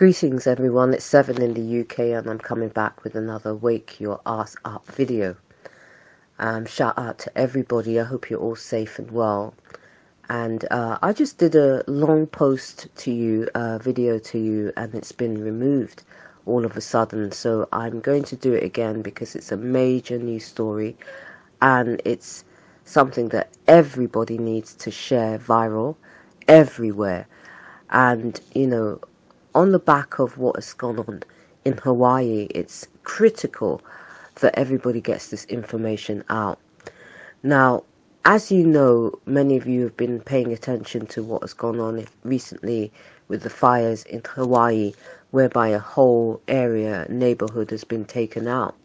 Greetings everyone, it's 7 in the UK and I'm coming back with another Wake Your Ass Up video. Um, shout out to everybody, I hope you're all safe and well. And uh, I just did a long post to you, uh, video to you, and it's been removed all of a sudden. So I'm going to do it again because it's a major news story and it's something that everybody needs to share viral everywhere. And, you know, on the back of what has gone on in Hawaii, it's critical that everybody gets this information out. Now, as you know, many of you have been paying attention to what has gone on recently with the fires in Hawaii, whereby a whole area, neighborhood has been taken out.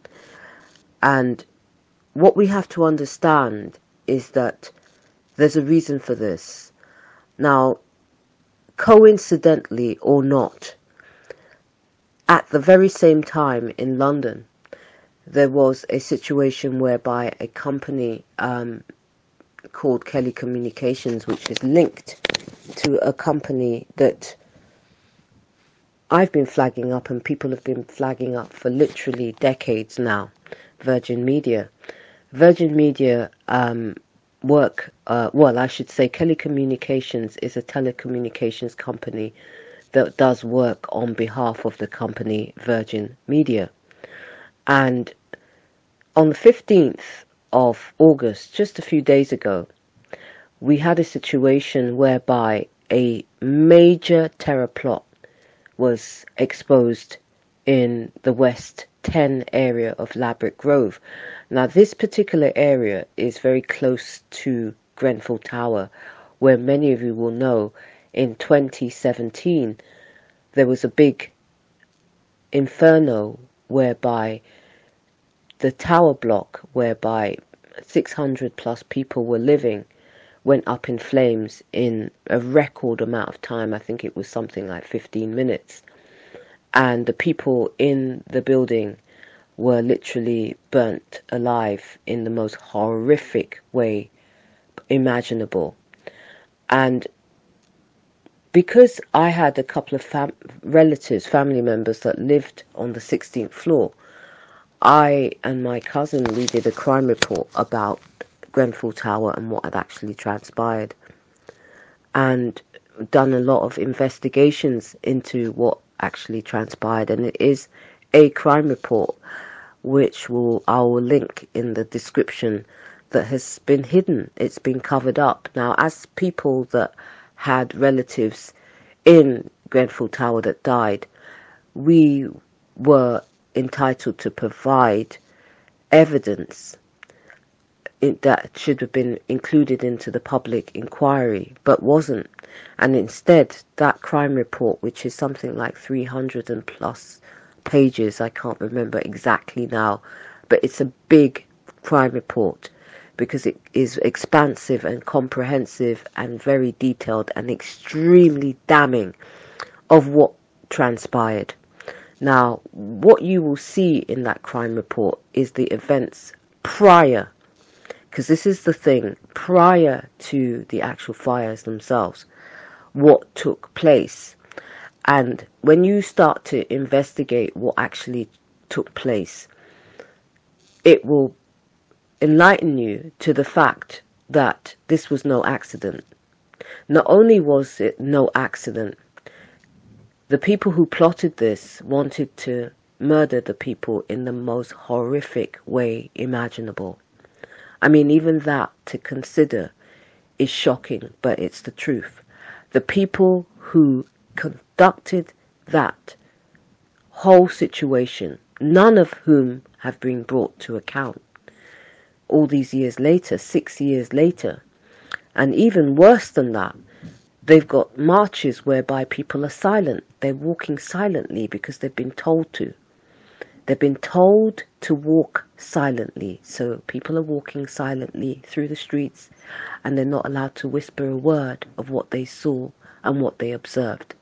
And what we have to understand is that there's a reason for this. Now, coincidentally or not, at the very same time in London, there was a situation whereby a company um, called Kelly Communications, which is linked to a company that I've been flagging up and people have been flagging up for literally decades now, Virgin Media. Virgin Media um, work, uh, well, I should say Kelly Communications is a telecommunications company that does work on behalf of the company Virgin Media. And on the 15th of August, just a few days ago, we had a situation whereby a major terror plot was exposed in the West 10 area of Ladbroke Grove. Now, this particular area is very close to Grenfell Tower, where many of you will know in 2017 there was a big inferno whereby the tower block, whereby 600 plus people were living, went up in flames in a record amount of time. I think it was something like 15 minutes. And the people in the building were literally burnt alive in the most horrific way imaginable. And because I had a couple of fam- relatives, family members that lived on the 16th floor, I and my cousin, we did a crime report about Grenfell Tower and what had actually transpired. And done a lot of investigations into what actually transpired. And it is a crime report which will I will link in the description that has been hidden. It's been covered up. Now, as people that had relatives in Grenfell Tower that died, we were entitled to provide evidence that should have been included into the public inquiry, but wasn't. And instead, that crime report, which is something like 300 and plus pages. I can't remember exactly now, but it's a big crime report because it is expansive and comprehensive and very detailed and extremely damning of what transpired. Now, what you will see in that crime report is the events prior, because this is the thing, prior to the actual fires themselves, what took place and when you start to investigate what actually took place, it will enlighten you to the fact that this was no accident. Not only was it no accident, the people who plotted this wanted to murder the people in the most horrific way imaginable. I mean, even that to consider is shocking, but it's the truth. The people who conducted that whole situation, none of whom have been brought to account. All these years later, six years later, and even worse than that, they've got marches whereby people are silent. They're walking silently because they've been told to. They've been told to walk silently. So people are walking silently through the streets and they're not allowed to whisper a word of what they saw and what they observed.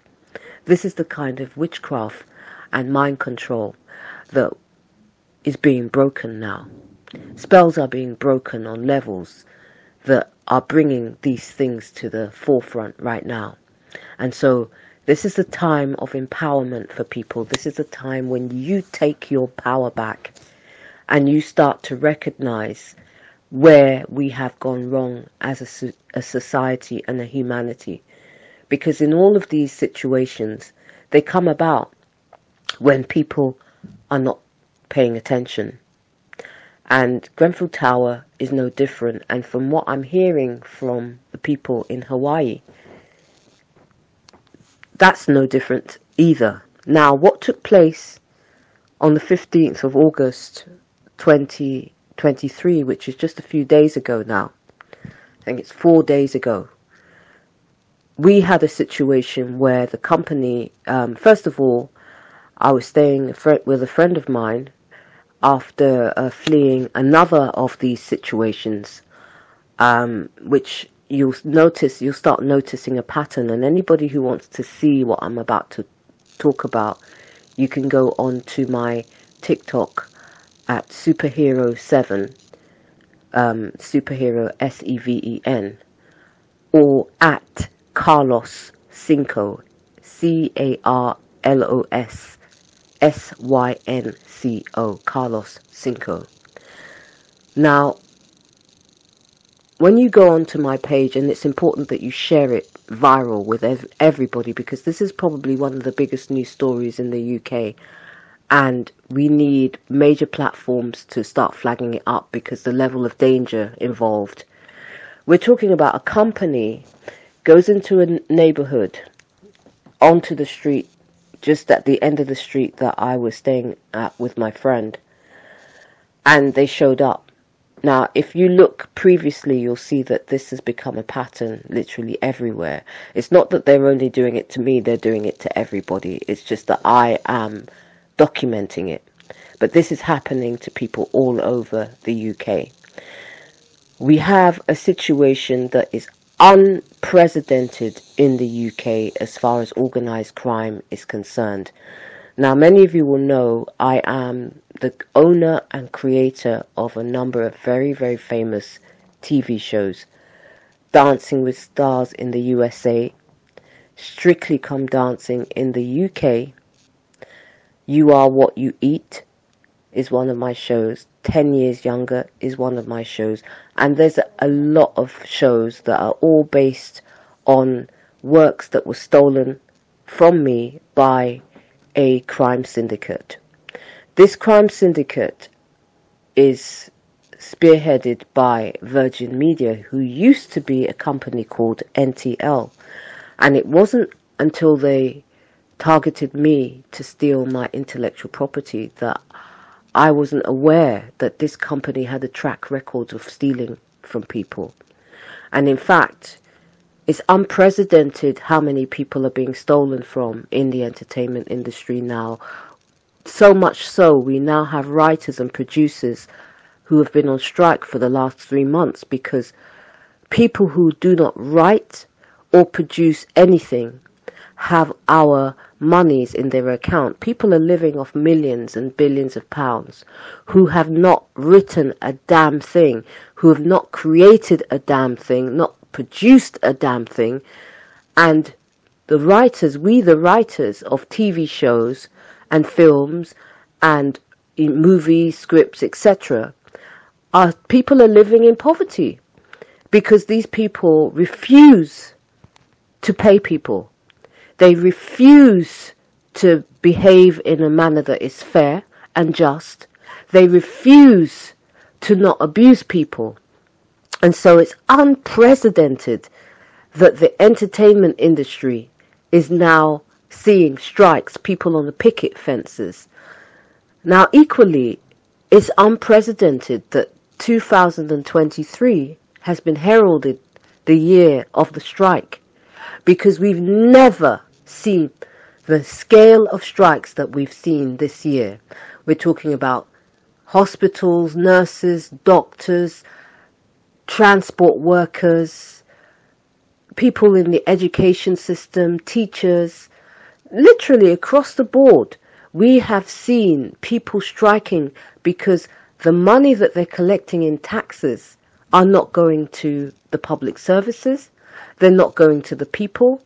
This is the kind of witchcraft and mind control that is being broken now. Spells are being broken on levels that are bringing these things to the forefront right now. And so This is the time of empowerment for people. This is the time when you take your power back and you start to recognize where we have gone wrong as a, a society and a humanity. Because in all of these situations, they come about when people are not paying attention. And Grenfell Tower is no different. And from what I'm hearing from the people in Hawaii, that's no different either. Now, what took place on the 15th of August 2023, which is just a few days ago now, I think it's four days ago, we had a situation where the company, um, first of all, I was staying with a friend of mine after uh, fleeing another of these situations, um, which you'll notice, you'll start noticing a pattern. And anybody who wants to see what I'm about to talk about, you can go on to my TikTok at superhero7, um, superhero S E V E N, or at Carlos Synco, C A R L O S S Y N C O, Carlos Synco. Now, when you go onto my page, and it's important that you share it viral with ev- everybody because this is probably one of the biggest news stories in the UK. And we need major platforms to start flagging it up because the level of danger involved. We're talking about a company goes into a neighborhood onto the street just at the end of the street that I was staying at with my friend and they showed up now, if you look previously, you'll see that this has become a pattern literally everywhere. It's not that they're only doing it to me, they're doing it to everybody. It's just that I am documenting it. But this is happening to people all over the UK. We have a situation that is unprecedented in the UK as far as organized crime is concerned. Now, many of you will know I am the owner and creator of a number of very, very famous TV shows. Dancing with Stars in the USA, Strictly Come Dancing in the UK, You Are What You Eat is one of my shows, 10 Years Younger is one of my shows, and there's a lot of shows that are all based on works that were stolen from me by a crime syndicate. This crime syndicate is spearheaded by Virgin Media, who used to be a company called NTL. And it wasn't until they targeted me to steal my intellectual property that I wasn't aware that this company had a track record of stealing from people. And in fact, it's unprecedented how many people are being stolen from in the entertainment industry now. So much so, we now have writers and producers who have been on strike for the last three months because people who do not write or produce anything have our monies in their account. People are living off millions and billions of pounds who have not written a damn thing, who have not created a damn thing, not produced a damn thing, and the writers, we the writers of TV shows and films and movies, scripts, etc., are people are living in poverty because these people refuse to pay people. They refuse to behave in a manner that is fair and just. They refuse to not abuse people. And so it's unprecedented that the entertainment industry is now seeing strikes, people on the picket fences. Now, equally, it's unprecedented that 2023 has been heralded the year of the strike because we've never seen the scale of strikes that we've seen this year. We're talking about hospitals, nurses, doctors, transport workers, people in the education system, teachers, literally across the board, we have seen people striking because the money that they're collecting in taxes are not going to the public services, they're not going to the people,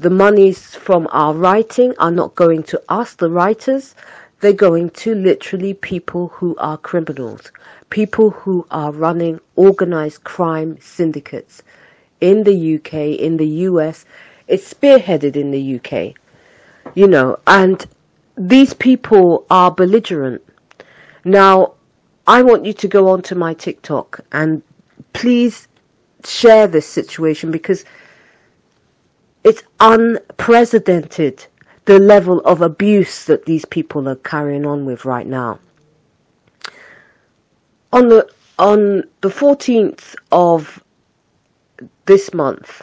the monies from our writing are not going to us, the writers. They're going to literally people who are criminals, people who are running organized crime syndicates in the UK, in the US. It's spearheaded in the UK, you know, and these people are belligerent. Now, I want you to go onto my TikTok and please share this situation because it's unprecedented the level of abuse that these people are carrying on with right now. On the on the 14th of this month,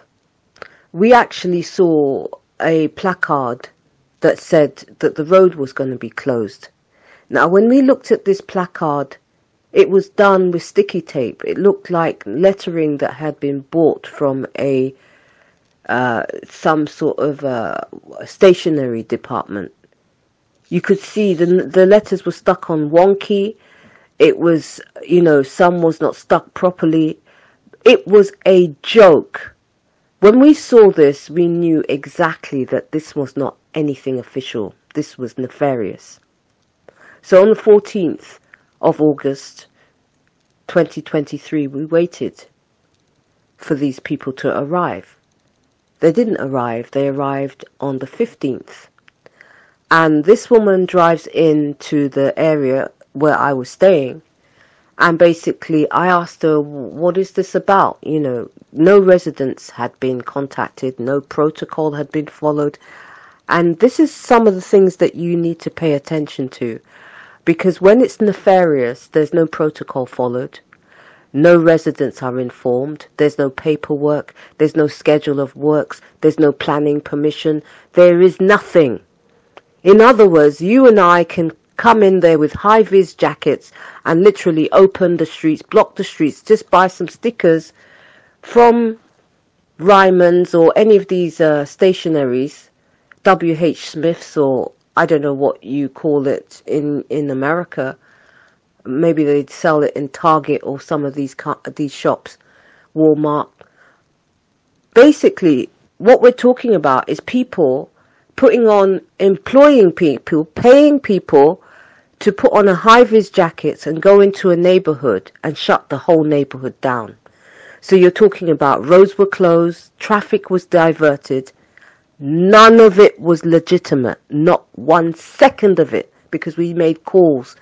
we actually saw a placard that said that the road was going to be closed. Now, when we looked at this placard, it was done with sticky tape. It looked like lettering that had been bought from a uh, some sort of uh, stationery department. You could see the the letters were stuck on wonky. It was, you know, some was not stuck properly. It was a joke. When we saw this, we knew exactly that this was not anything official. This was nefarious. So on the 14th, of August 2023, we waited for these people to arrive. They didn't arrive, they arrived on the 15th. And this woman drives into the area where I was staying. And basically, I asked her, what is this about? You know, no residents had been contacted, no protocol had been followed. And this is some of the things that you need to pay attention to. Because when it's nefarious, there's no protocol followed. No residents are informed. There's no paperwork. There's no schedule of works. There's no planning permission. There is nothing. In other words, you and I can come in there with high vis jackets and literally open the streets, block the streets, just buy some stickers from Ryman's or any of these uh, stationaries, WH Smith's or I don't know what you call it in in America. Maybe they'd sell it in Target or some of these these shops, Walmart. Basically, what we're talking about is people putting on employing people, paying people to put on a high vis jackets and go into a neighborhood and shut the whole neighborhood down. So you're talking about roads were closed, traffic was diverted, None of it was legitimate, not one second of it, because we made calls.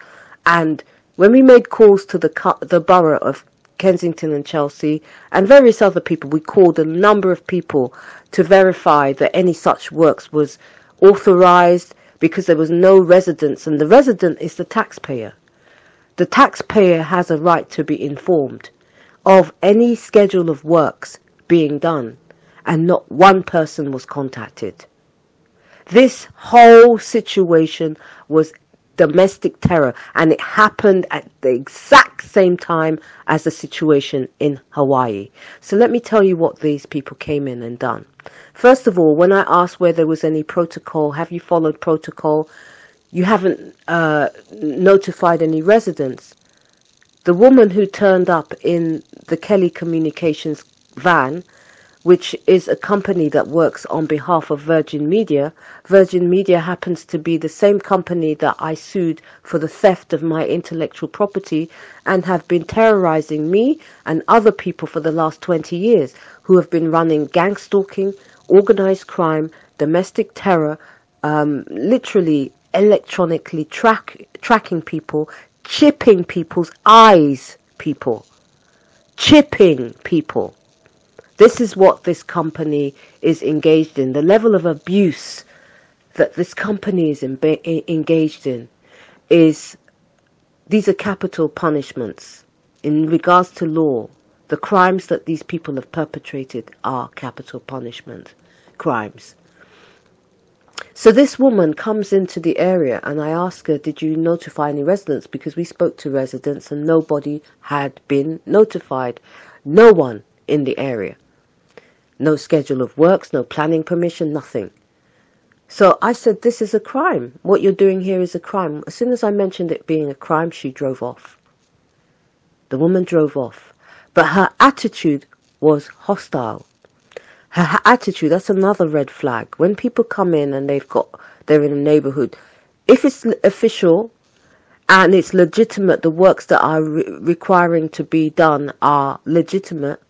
And when we made calls to the, the borough of Kensington and Chelsea and various other people, we called a number of people to verify that any such works was authorized because there was no residence, and the resident is the taxpayer. The taxpayer has a right to be informed of any schedule of works being done and not one person was contacted. This whole situation was domestic terror and it happened at the exact same time as the situation in Hawaii. So let me tell you what these people came in and done. First of all, when I asked where there was any protocol, have you followed protocol? You haven't uh, notified any residents. The woman who turned up in the Kelly Communications van which is a company that works on behalf of Virgin Media. Virgin Media happens to be the same company that I sued for the theft of my intellectual property and have been terrorizing me and other people for the last 20 years who have been running gang stalking, organized crime, domestic terror, um, literally electronically track, tracking people, chipping people's eyes, people, chipping people this is what this company is engaged in. The level of abuse that this company is engaged in is these are capital punishments. In regards to law, the crimes that these people have perpetrated are capital punishment crimes. So this woman comes into the area and I ask her, did you notify any residents? Because we spoke to residents and nobody had been notified. No one in the area. No schedule of works, no planning permission, nothing. So I said, this is a crime. What you're doing here is a crime. As soon as I mentioned it being a crime, she drove off. The woman drove off. But her attitude was hostile. her attitude, that's another red flag. When people come in and they've got, they're in a neighborhood, if it's official and it's legitimate, the works that are re requiring to be done are legitimate,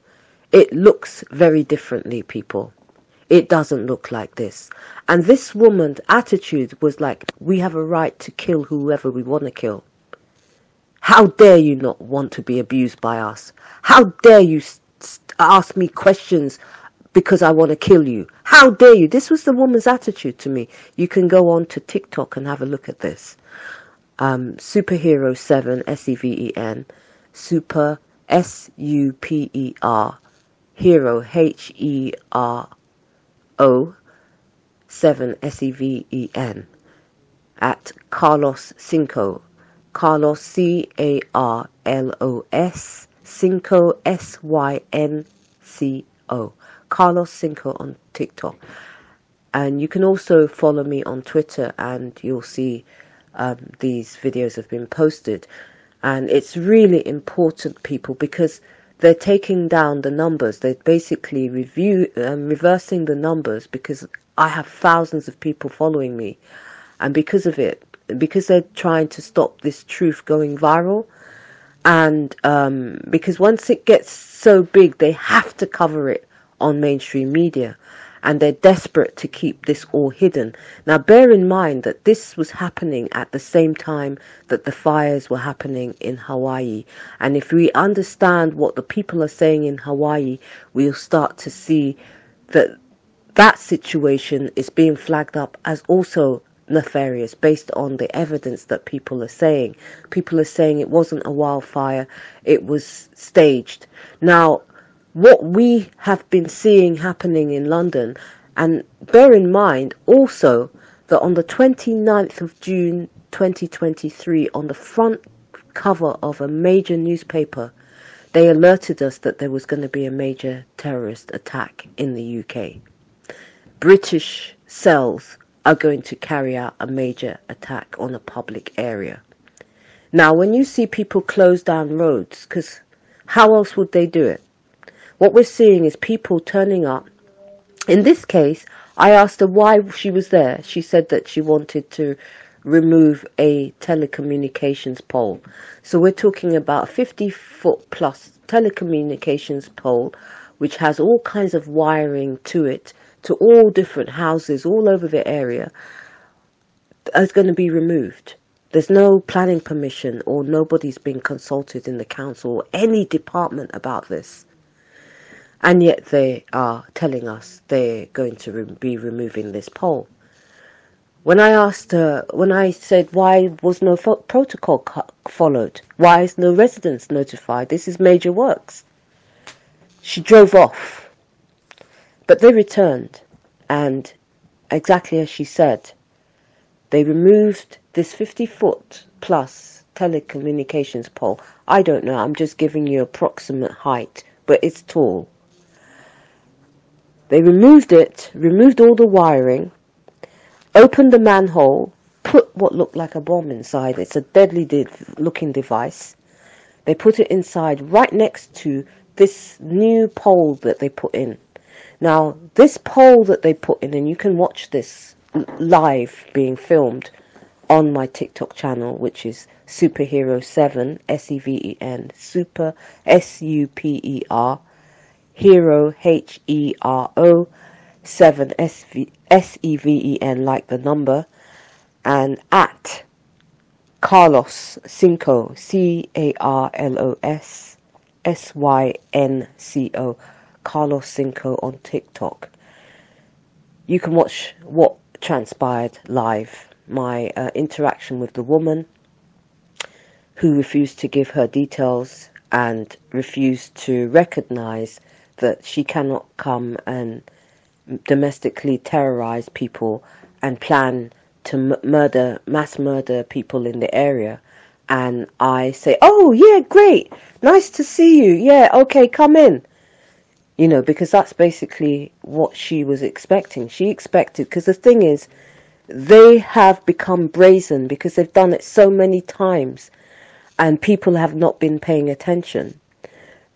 it looks very differently, people. It doesn't look like this. And this woman's attitude was like, we have a right to kill whoever we want to kill. How dare you not want to be abused by us? How dare you ask me questions because I want to kill you? How dare you? This was the woman's attitude to me. You can go on to TikTok and have a look at this. Um, Superhero 7, S-E-V-E-N, Super, S-U-P-E-R, Hero, H-E-R-O, 7, S-E-V-E-N, at Carlos Synco, Carlos, C-A-R-L-O-S, Synco S-Y-N-C-O. Carlos Synco on TikTok. And you can also follow me on Twitter and you'll see um, these videos have been posted. And it's really important, people, because they're taking down the numbers. They're basically review um, reversing the numbers because I have thousands of people following me. And because of it, because they're trying to stop this truth going viral and um, because once it gets so big they have to cover it on mainstream media and they're desperate to keep this all hidden. Now bear in mind that this was happening at the same time that the fires were happening in Hawaii and if we understand what the people are saying in Hawaii we'll start to see that that situation is being flagged up as also nefarious based on the evidence that people are saying. People are saying it wasn't a wildfire, it was staged. Now, what we have been seeing happening in London, and bear in mind also that on the 29th of June 2023, on the front cover of a major newspaper, they alerted us that there was going to be a major terrorist attack in the UK. British cells are going to carry out a major attack on a public area. Now, when you see people close down roads, because how else would they do it? What we're seeing is people turning up. In this case, I asked her why she was there. She said that she wanted to remove a telecommunications pole. So we're talking about a 50 foot plus telecommunications pole, which has all kinds of wiring to it to all different houses all over the area is going to be removed. There's no planning permission or nobody's been consulted in the council or any department about this. And yet they are telling us they're going to re be removing this pole. When I asked her, when I said why was no protocol followed, why is no residents notified, this is major works, she drove off but they returned, and, exactly as she said, they removed this 50 foot plus telecommunications pole. I don't know, I'm just giving you approximate height, but it's tall. They removed it, removed all the wiring, opened the manhole, put what looked like a bomb inside. It's a deadly de looking device. They put it inside right next to this new pole that they put in. Now, this pole that they put in, and you can watch this live being filmed on my TikTok channel, which is Superhero7, S-E-V-E-N, Super, S-U-P-E-R, Hero, H-E-R-O, 7, S-E-V-E-N, like the number, and at Carlos Synco, C-A-R-L-O-S, S-Y-N-C-O, Carlos Synco on TikTok. You can watch what transpired live, my uh, interaction with the woman who refused to give her details and refused to recognize that she cannot come and domestically terrorize people and plan to murder, mass murder people in the area. And I say, oh, yeah, great. Nice to see you. Yeah, okay, come in you know, because that's basically what she was expecting. She expected, because the thing is, they have become brazen because they've done it so many times and people have not been paying attention.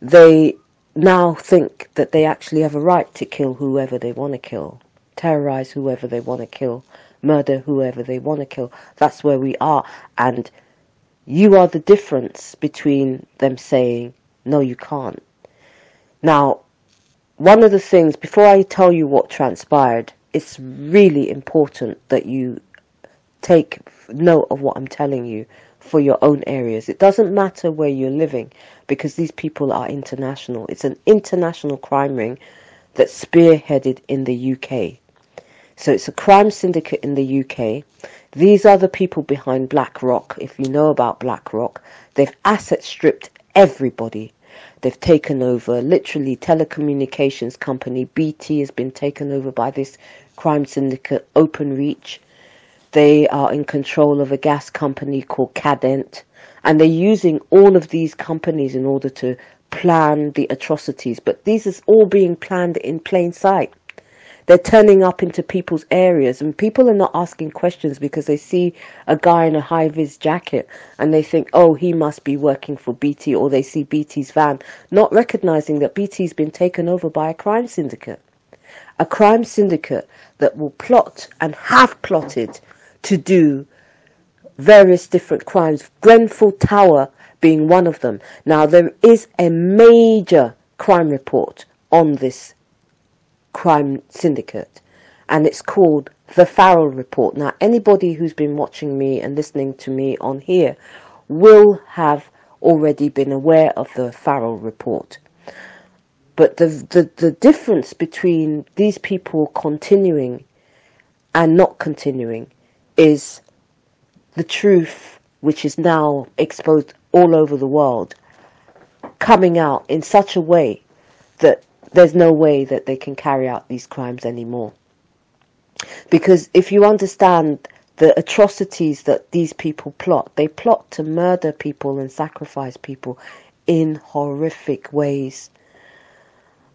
They now think that they actually have a right to kill whoever they want to kill, terrorize whoever they want to kill, murder whoever they want to kill. That's where we are. And you are the difference between them saying, no, you can't. Now, one of the things, before I tell you what transpired, it's really important that you take note of what I'm telling you for your own areas. It doesn't matter where you're living because these people are international. It's an international crime ring that's spearheaded in the UK. So it's a crime syndicate in the UK. These are the people behind BlackRock. If you know about BlackRock, they've asset stripped everybody. They've taken over literally telecommunications company BT has been taken over by this crime syndicate Openreach. They are in control of a gas company called Cadent, and they're using all of these companies in order to plan the atrocities. But these is all being planned in plain sight. They're turning up into people's areas, and people are not asking questions because they see a guy in a high vis jacket and they think, oh, he must be working for BT, or they see BT's van, not recognizing that BT's been taken over by a crime syndicate. A crime syndicate that will plot and have plotted to do various different crimes, Grenfell Tower being one of them. Now, there is a major crime report on this crime syndicate, and it's called the Farrell Report. Now, anybody who's been watching me and listening to me on here will have already been aware of the Farrell Report. But the, the, the difference between these people continuing and not continuing is the truth, which is now exposed all over the world, coming out in such a way that there's no way that they can carry out these crimes anymore. Because if you understand the atrocities that these people plot, they plot to murder people and sacrifice people in horrific ways.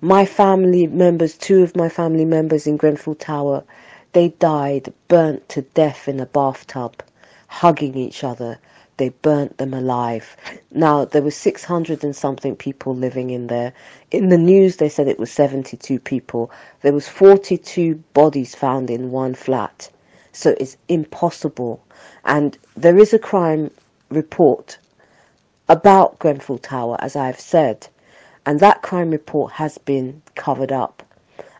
My family members, two of my family members in Grenfell Tower, they died burnt to death in a bathtub, hugging each other. They burnt them alive. Now, there were 600 and something people living in there. In the news, they said it was 72 people. There was 42 bodies found in one flat. So it's impossible. And there is a crime report about Grenfell Tower, as I've said. And that crime report has been covered up.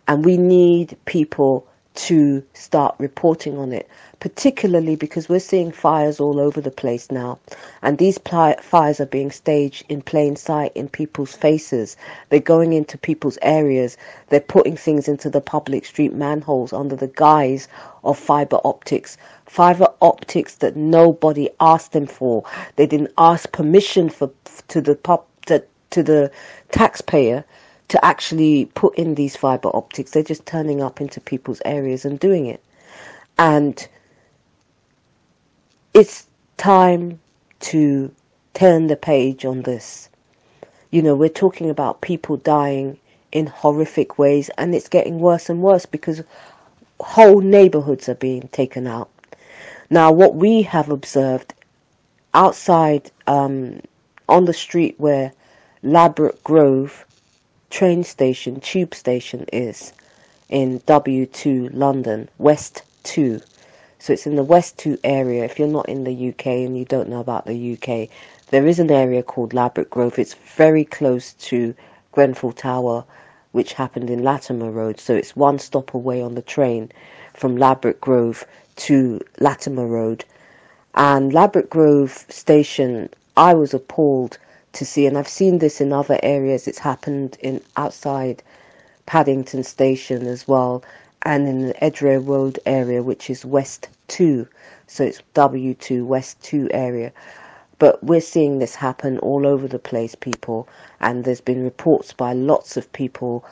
And we need people to start reporting on it, particularly because we're seeing fires all over the place now. And these fires are being staged in plain sight in people's faces. They're going into people's areas. They're putting things into the public street manholes under the guise of fiber optics. Fiber optics that nobody asked them for. They didn't ask permission for to the pop to, to the taxpayer to actually put in these fiber optics. They're just turning up into people's areas and doing it. And it's time to turn the page on this. You know, we're talking about people dying in horrific ways, and it's getting worse and worse because whole neighborhoods are being taken out. Now, what we have observed outside um, on the street where Ladbroke Grove train station, tube station is in W2 London, West 2. So it's in the West 2 area. If you're not in the UK and you don't know about the UK, there is an area called Ladbroke Grove. It's very close to Grenfell Tower, which happened in Latimer Road. So it's one stop away on the train from Ladbroke Grove to Latimer Road. And Ladbroke Grove station, I was appalled to see, and I've seen this in other areas. It's happened in outside Paddington Station as well, and in the Edgware Road area, which is West Two, so it's W2 West Two area. But we're seeing this happen all over the place, people, and there's been reports by lots of people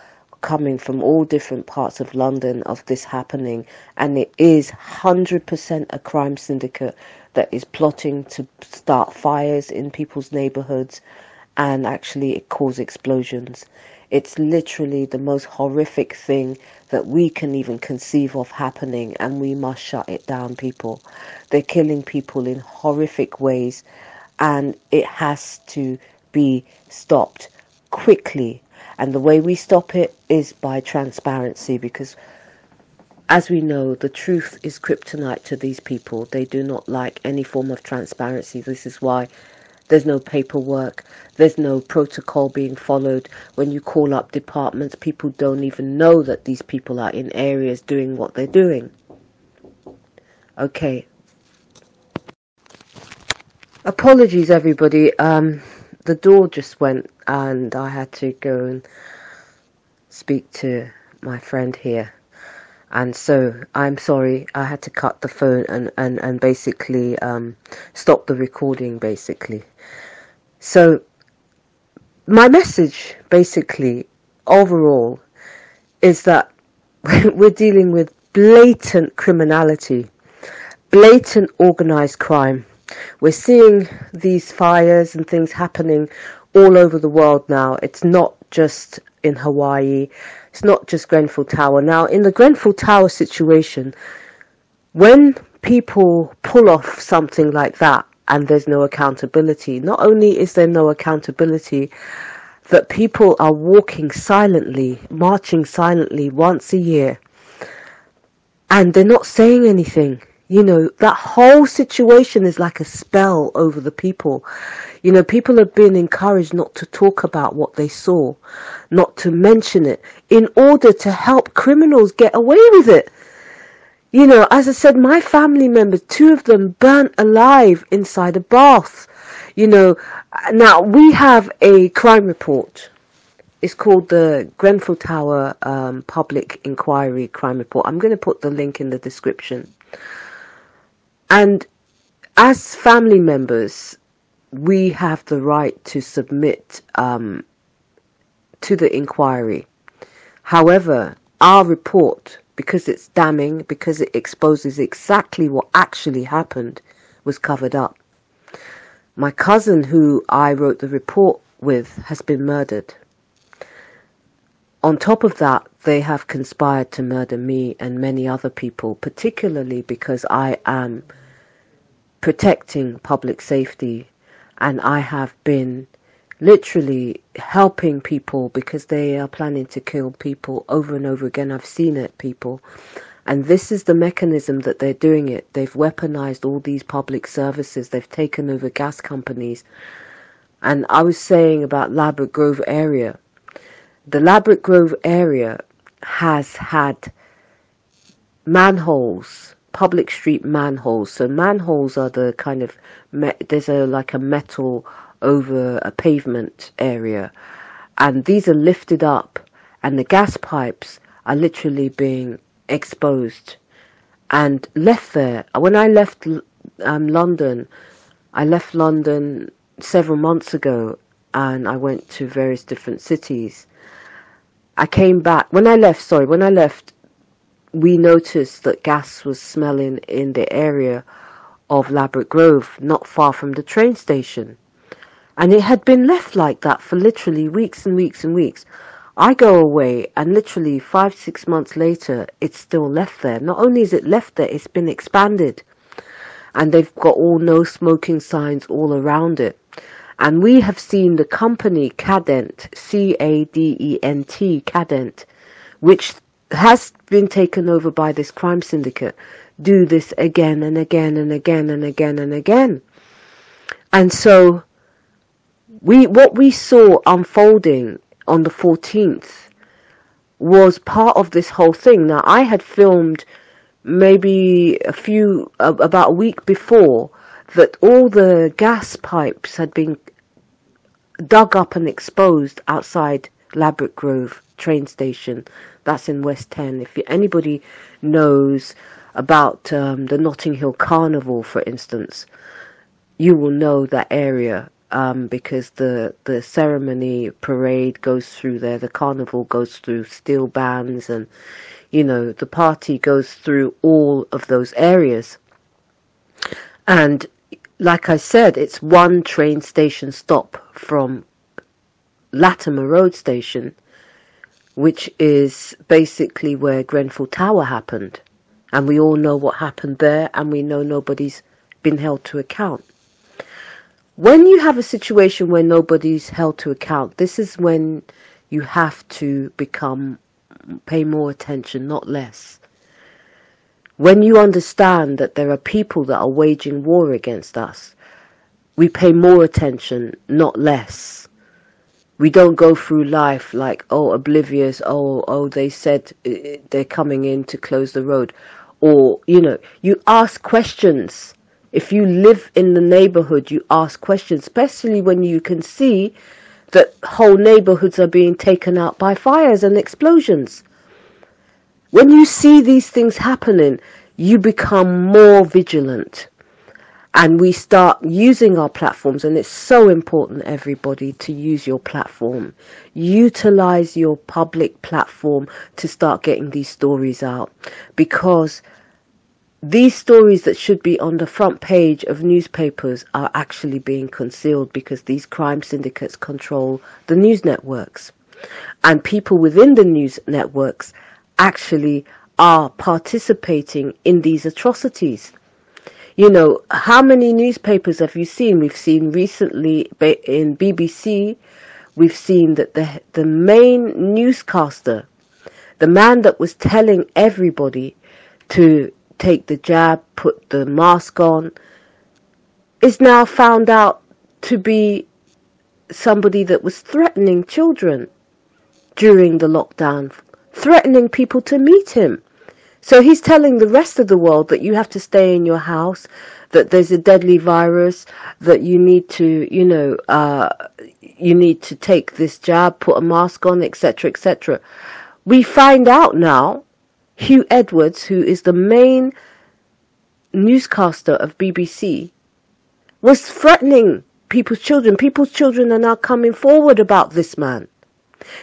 coming from all different parts of London of this happening, and it is 100% a crime syndicate that is plotting to start fires in people's neighborhoods and actually cause explosions. It's literally the most horrific thing that we can even conceive of happening, and we must shut it down, people. They're killing people in horrific ways, and it has to be stopped quickly. And the way we stop it is by transparency because as we know, the truth is kryptonite to these people. They do not like any form of transparency. This is why there's no paperwork, there's no protocol being followed. When you call up departments, people don't even know that these people are in areas doing what they're doing. Okay. Apologies, everybody. Um, the door just went and I had to go and speak to my friend here. And so I'm sorry I had to cut the phone and and and basically um, stop the recording basically. So my message basically overall is that we're dealing with blatant criminality blatant organized crime we're seeing these fires and things happening all over the world now it's not just in Hawaii it's not just Grenfell Tower. Now, in the Grenfell Tower situation, when people pull off something like that and there's no accountability, not only is there no accountability, that people are walking silently, marching silently once a year, and they're not saying anything. You know, that whole situation is like a spell over the people. You know, people have been encouraged not to talk about what they saw, not to mention it, in order to help criminals get away with it. You know, as I said, my family members, two of them burnt alive inside a bath. You know, now we have a crime report. It's called the Grenfell Tower um, Public Inquiry Crime Report. I'm going to put the link in the description. And as family members, we have the right to submit um, to the inquiry. However, our report, because it's damning, because it exposes exactly what actually happened, was covered up. My cousin, who I wrote the report with, has been murdered. On top of that, they have conspired to murder me and many other people, particularly because I am protecting public safety and I have been literally helping people because they are planning to kill people over and over again. I've seen it, people. And this is the mechanism that they're doing it. They've weaponized all these public services. They've taken over gas companies. And I was saying about Ladbroke Grove area the Ladbroke Grove area has had manholes, public street manholes. So manholes are the kind of there's a like a metal over a pavement area, and these are lifted up, and the gas pipes are literally being exposed and left there. When I left um, London, I left London several months ago, and I went to various different cities I came back when I left. Sorry, when I left, we noticed that gas was smelling in the area of Ladbroke Grove, not far from the train station, and it had been left like that for literally weeks and weeks and weeks. I go away, and literally five, six months later, it's still left there. Not only is it left there, it's been expanded, and they've got all no smoking signs all around it. And we have seen the company Cadent, C-A-D-E-N-T, Cadent, which has been taken over by this crime syndicate, do this again and again and again and again and again. And so we what we saw unfolding on the 14th was part of this whole thing. Now I had filmed maybe a few about a week before that all the gas pipes had been dug up and exposed outside Ladbroke Grove train station. That's in West 10. If anybody knows about um, the Notting Hill Carnival, for instance, you will know that area um, because the the ceremony parade goes through there. The carnival goes through steel bands, and you know the party goes through all of those areas. And like I said, it's one train station stop from Latimer Road Station, which is basically where Grenfell Tower happened. And we all know what happened there, and we know nobody's been held to account. When you have a situation where nobody's held to account, this is when you have to become, pay more attention, not less. When you understand that there are people that are waging war against us, we pay more attention, not less. We don't go through life like, oh, oblivious, oh, oh, they said uh, they're coming in to close the road. Or, you know, you ask questions. If you live in the neighborhood, you ask questions, especially when you can see that whole neighborhoods are being taken out by fires and explosions. When you see these things happening, you become more vigilant. And we start using our platforms and it's so important everybody to use your platform. Utilize your public platform to start getting these stories out. Because these stories that should be on the front page of newspapers are actually being concealed because these crime syndicates control the news networks. And people within the news networks actually are participating in these atrocities you know, how many newspapers have you seen? We've seen recently in BBC, we've seen that the the main newscaster, the man that was telling everybody to take the jab, put the mask on, is now found out to be somebody that was threatening children during the lockdown, threatening people to meet him. So he's telling the rest of the world that you have to stay in your house, that there's a deadly virus, that you need to, you know, uh, you need to take this jab, put a mask on, etc., etc. We find out now, Huw Edwards, who is the main newscaster of BBC, was threatening people's children. People's children are now coming forward about this man.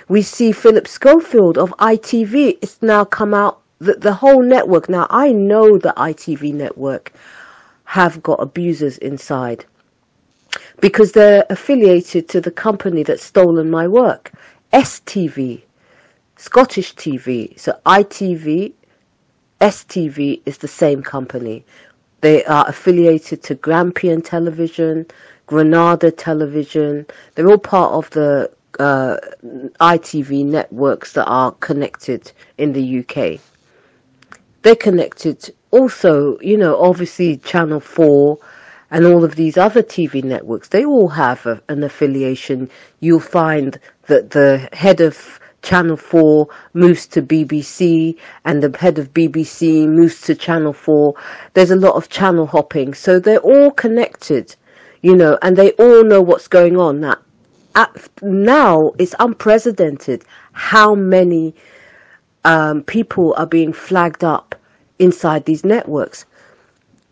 We see Philip Schofield of ITV. It's now come out the, the whole network. Now, I know the ITV network have got abusers inside because they're affiliated to the company that's stolen my work, STV, Scottish TV. So ITV, STV is the same company. They are affiliated to Grampian Television, Granada Television. They're all part of the uh, ITV networks that are connected in the UK they're connected also, you know, obviously Channel 4 and all of these other TV networks, they all have a, an affiliation. You'll find that the head of Channel 4 moves to BBC and the head of BBC moves to Channel 4. There's a lot of channel hopping. So they're all connected, you know, and they all know what's going on. Now, now it's unprecedented how many um, people are being flagged up inside these networks.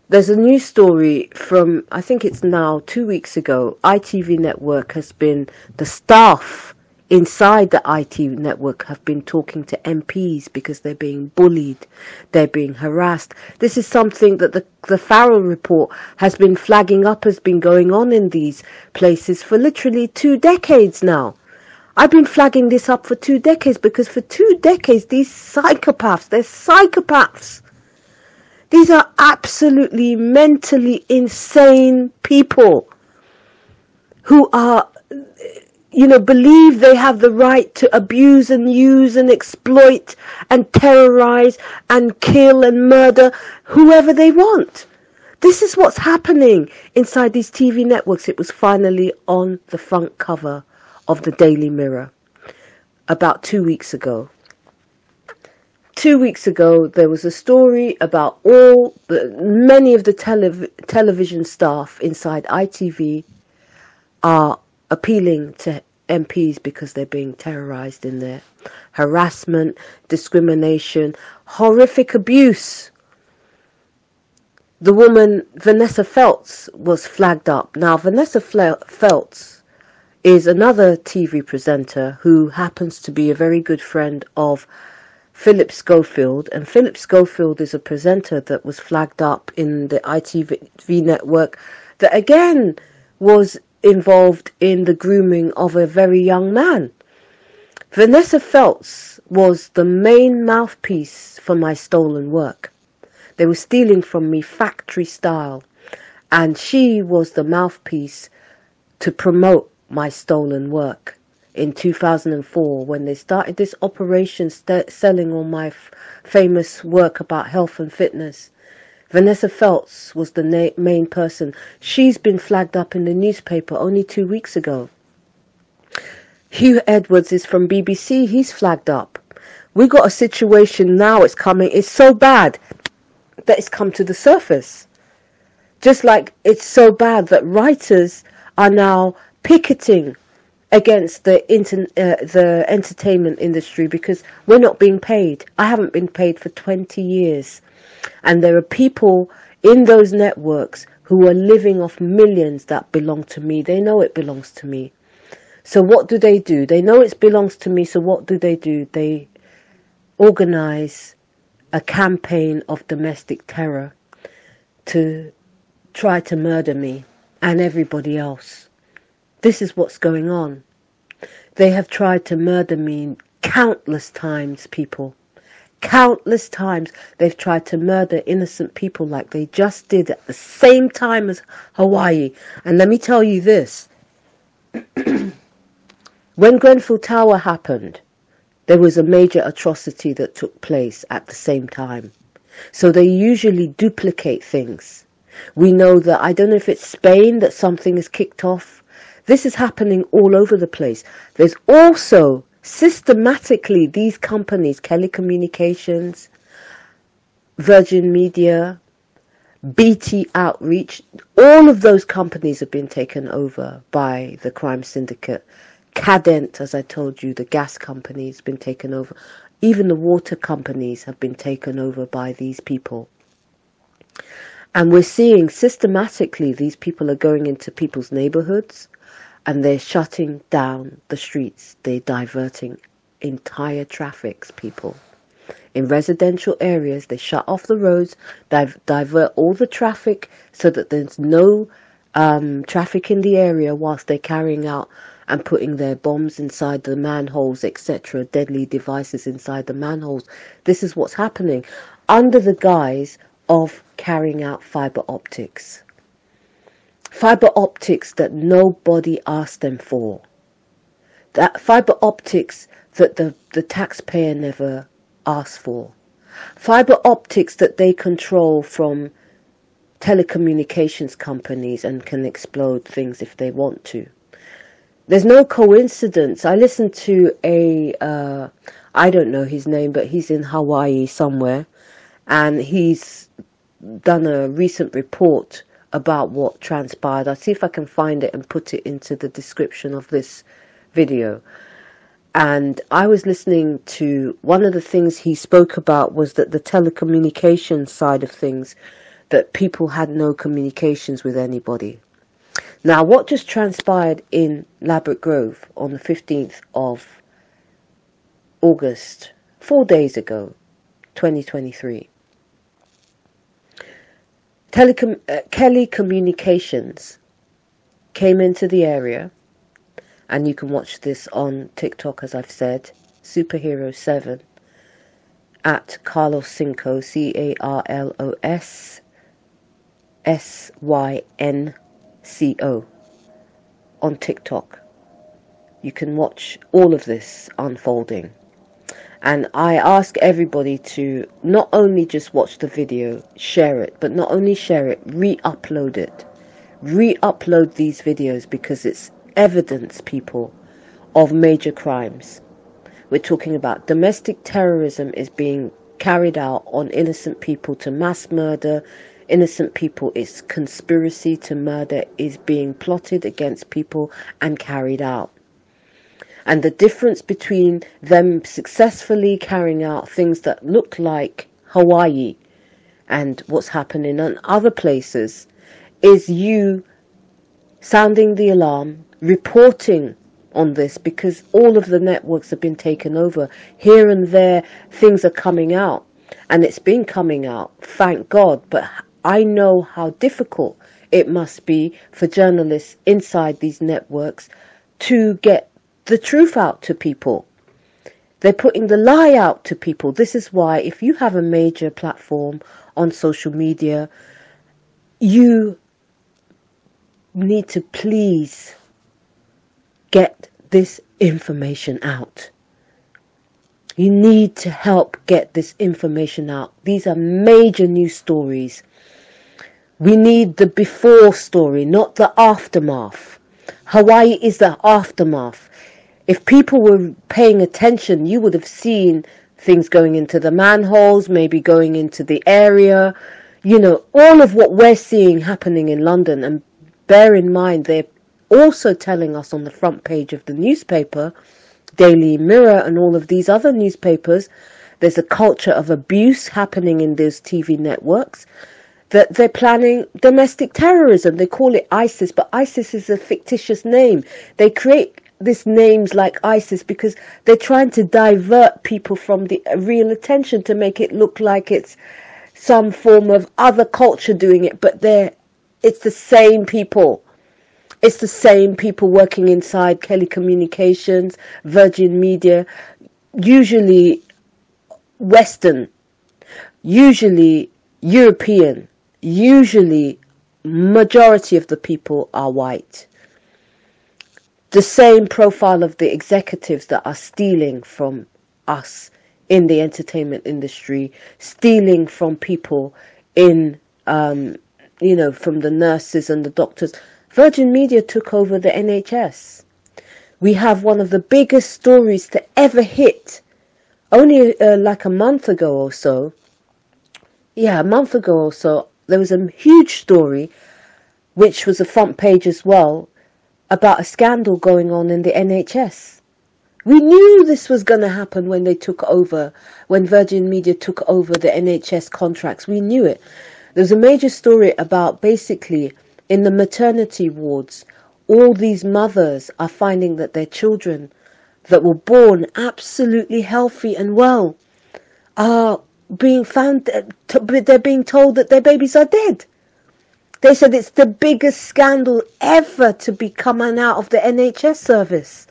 There's a news story from, I think it's now two weeks ago. ITV network has been, the staff inside the IT network have been talking to MPs because they're being bullied, they're being harassed. This is something that the, the Farrell report has been flagging up has been going on in these places for literally two decades now. I've been flagging this up for two decades because for two decades, these psychopaths, they're psychopaths. These are absolutely mentally insane people who are, you know, believe they have the right to abuse and use and exploit and terrorize and kill and murder whoever they want. This is what's happening inside these TV networks. It was finally on the front cover of the Daily Mirror about two weeks ago. Two weeks ago, there was a story about all the, many of the telev- television staff inside ITV are appealing to MPs because they're being terrorized in there. Harassment, discrimination, horrific abuse. The woman, Vanessa Feltz, was flagged up. Now, Vanessa Feltz is another TV presenter who happens to be a very good friend of Philip Schofield. And Philip Schofield is a presenter that was flagged up in the ITV network that again was involved in the grooming of a very young man. Vanessa Feltz was the main mouthpiece for my stolen work. They were stealing from me factory style, and she was the mouthpiece to promote my stolen work. in 2004 when they started this operation st- selling all my f- famous work about health and fitness. Vanessa Feltz was the main person. She's been flagged up in the newspaper only two weeks ago. Huw Edwards is from BBC. He's flagged up. We got a situation now. It's coming. It's so bad that it's come to the surface. Just like it's so bad that writers are now picketing against the inter- uh, the entertainment industry because we're not being paid. I haven't been paid for 20 years. And there are people in those networks who are living off millions that belong to me. They know it belongs to me. So what do they do? They know it belongs to me, so what do they do? They organize a campaign of domestic terror to try to murder me and everybody else. This is what's going on. They have tried to murder me countless times, people. Countless times they've tried to murder innocent people like they just did at the same time as Hawaii. And let me tell you this. when Grenfell Tower happened, there was a major atrocity that took place at the same time. So they usually duplicate things. We know that, I don't know if it's Spain that something is kicked off. This is happening all over the place. There's also systematically these companies, Kelly Communications, Virgin Media, BT Outreach, all of those companies have been taken over by the crime syndicate. Cadent, as I told you, the gas company has been taken over. Even the water companies have been taken over by these people. And we're seeing systematically these people are going into people's neighborhoods and they're shutting down the streets. They're diverting entire traffics, people. In residential areas, they shut off the roads, div- divert all the traffic so that there's no um, traffic in the area whilst they're carrying out and putting their bombs inside the manholes, etc., deadly devices inside the manholes. This is what's happening under the guise of carrying out fiber optics. Fiber optics that nobody asked them for. That fiber optics that the, the taxpayer never asked for. Fiber optics that they control from telecommunications companies and can explode things if they want to. There's no coincidence. I listened to a, uh, I don't know his name, but he's in Hawaii somewhere, and he's done a recent report about what transpired. I'll see if I can find it and put it into the description of this video. And I was listening to one of the things he spoke about was that the telecommunications side of things, that people had no communications with anybody. Now, what just transpired in Ladbroke Grove on the 15th of August, four days ago, 2023? Telecom- uh, Kelly Communications came into the area, and you can watch this on TikTok, as I've said, Superhero 7, at Carlos Synco, C A R L O S S Y N C O, on TikTok. You can watch all of this unfolding. And I ask everybody to not only just watch the video, share it, but not only share it, re-upload it. Re-upload these videos because it's evidence, people, of major crimes. We're talking about domestic terrorism is being carried out on innocent people to mass murder, innocent people. It's conspiracy to murder is being plotted against people and carried out and the difference between them successfully carrying out things that look like Hawaii and what's happening in other places is you sounding the alarm, reporting on this because all of the networks have been taken over. Here and there, things are coming out, and it's been coming out, thank God. But I know how difficult it must be for journalists inside these networks to get the truth out to people. They're putting the lie out to people. This is why, if you have a major platform on social media, you need to please get this information out. You need to help get this information out. These are major news stories. We need the before story, not the aftermath. Hawaii is the aftermath. If people were paying attention, you would have seen things going into the manholes, maybe going into the area, you know, all of what we're seeing happening in London. And bear in mind, they're also telling us on the front page of the newspaper, Daily Mirror, and all of these other newspapers, there's a culture of abuse happening in those TV networks. That they're planning domestic terrorism. They call it ISIS, but ISIS is a fictitious name. They create these names like ISIS because they're trying to divert people from the real attention to make it look like it's some form of other culture doing it, but they're it's the same people. It's the same people working inside Kelly Communications, Virgin Media, usually Western, usually European, usually majority of the people are white the same profile of the executives that are stealing from us in the entertainment industry, stealing from people in, um, you know, from the nurses and the doctors. Virgin Media took over the NHS. We have one of the biggest stories to ever hit. Only uh, like a month ago or so, yeah, a month ago or so, there was a huge story, which was a front page as well, about a scandal going on in the NHS. We knew this was going to happen when they took over, when Virgin Media took over the NHS contracts. We knew it. There was a major story about basically in the maternity wards, all these mothers are finding that their children that were born absolutely healthy and well are being found, uh, they're being told that their babies are dead. They said it's the biggest scandal ever to be coming out of the NHS service.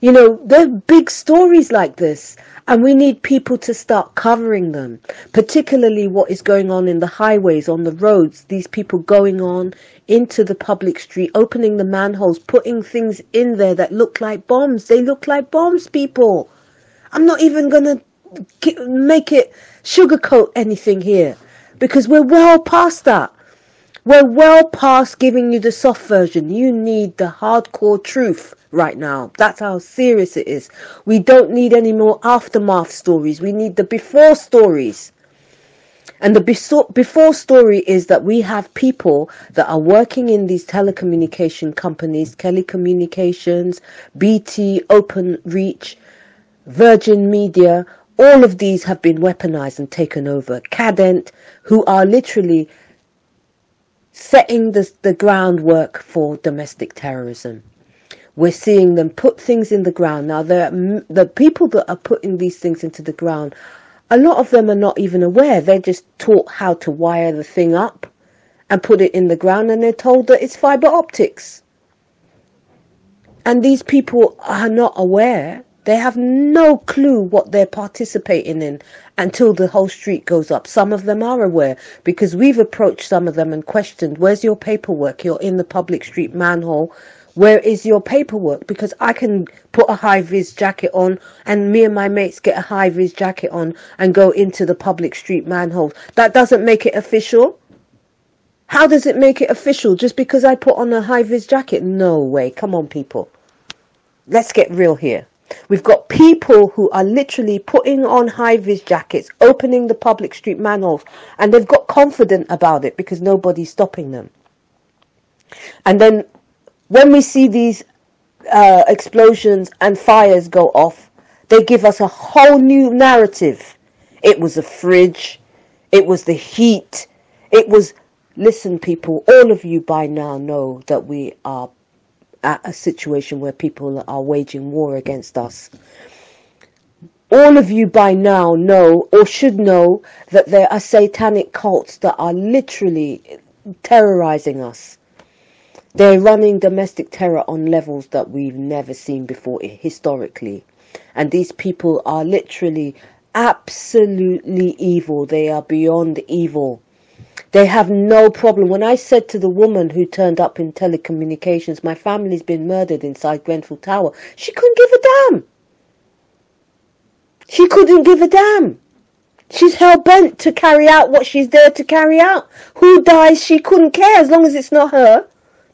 You know, there are big stories like this, and we need people to start covering them, particularly what is going on in the highways, on the roads, these people going on into the public street, opening the manholes, putting things in there that look like bombs. They look like bombs, people. I'm not even going to make it sugarcoat anything here because we're well past that. We're well past giving you the soft version. You need the hardcore truth right now. That's how serious it is. We don't need any more aftermath stories. We need the before stories. And the before story is that we have people that are working in these telecommunication companies, Kelly Communications, BT, Open Reach, Virgin Media, all of these have been weaponized and taken over. Cadent, who are literally setting the, the groundwork for domestic terrorism. We're seeing them put things in the ground. Now, the, the people that are putting these things into the ground, a lot of them are not even aware. They're just taught how to wire the thing up and put it in the ground, and they're told that it's fiber optics. And these people are not aware they have no clue what they're participating in until the whole street goes up. Some of them are aware because we've approached some of them and questioned, where's your paperwork? You're in the public street manhole. Where is your paperwork? Because I can put a high vis jacket on and me and my mates get a high vis jacket on and go into the public street manhole. That doesn't make it official. How does it make it official? Just because I put on a high vis jacket? No way. Come on, people. Let's get real here. We've got people who are literally putting on high vis jackets, opening the public street manholes, and they've got confident about it because nobody's stopping them. And then when we see these uh, explosions and fires go off, they give us a whole new narrative. It was a fridge, it was the heat, it was. Listen, people, all of you by now know that we are at a situation where people are waging war against us. All of you by now know or should know that there are satanic cults that are literally terrorizing us. They're running domestic terror on levels that we've never seen before historically. And these people are literally absolutely evil. They are beyond evil. They have no problem. When I said to the woman who turned up in telecommunications, my family's been murdered inside Grenfell Tower, she couldn't give a damn. She couldn't give a damn. She's hell bent to carry out what she's there to carry out. Who dies, she couldn't care as long as it's not her.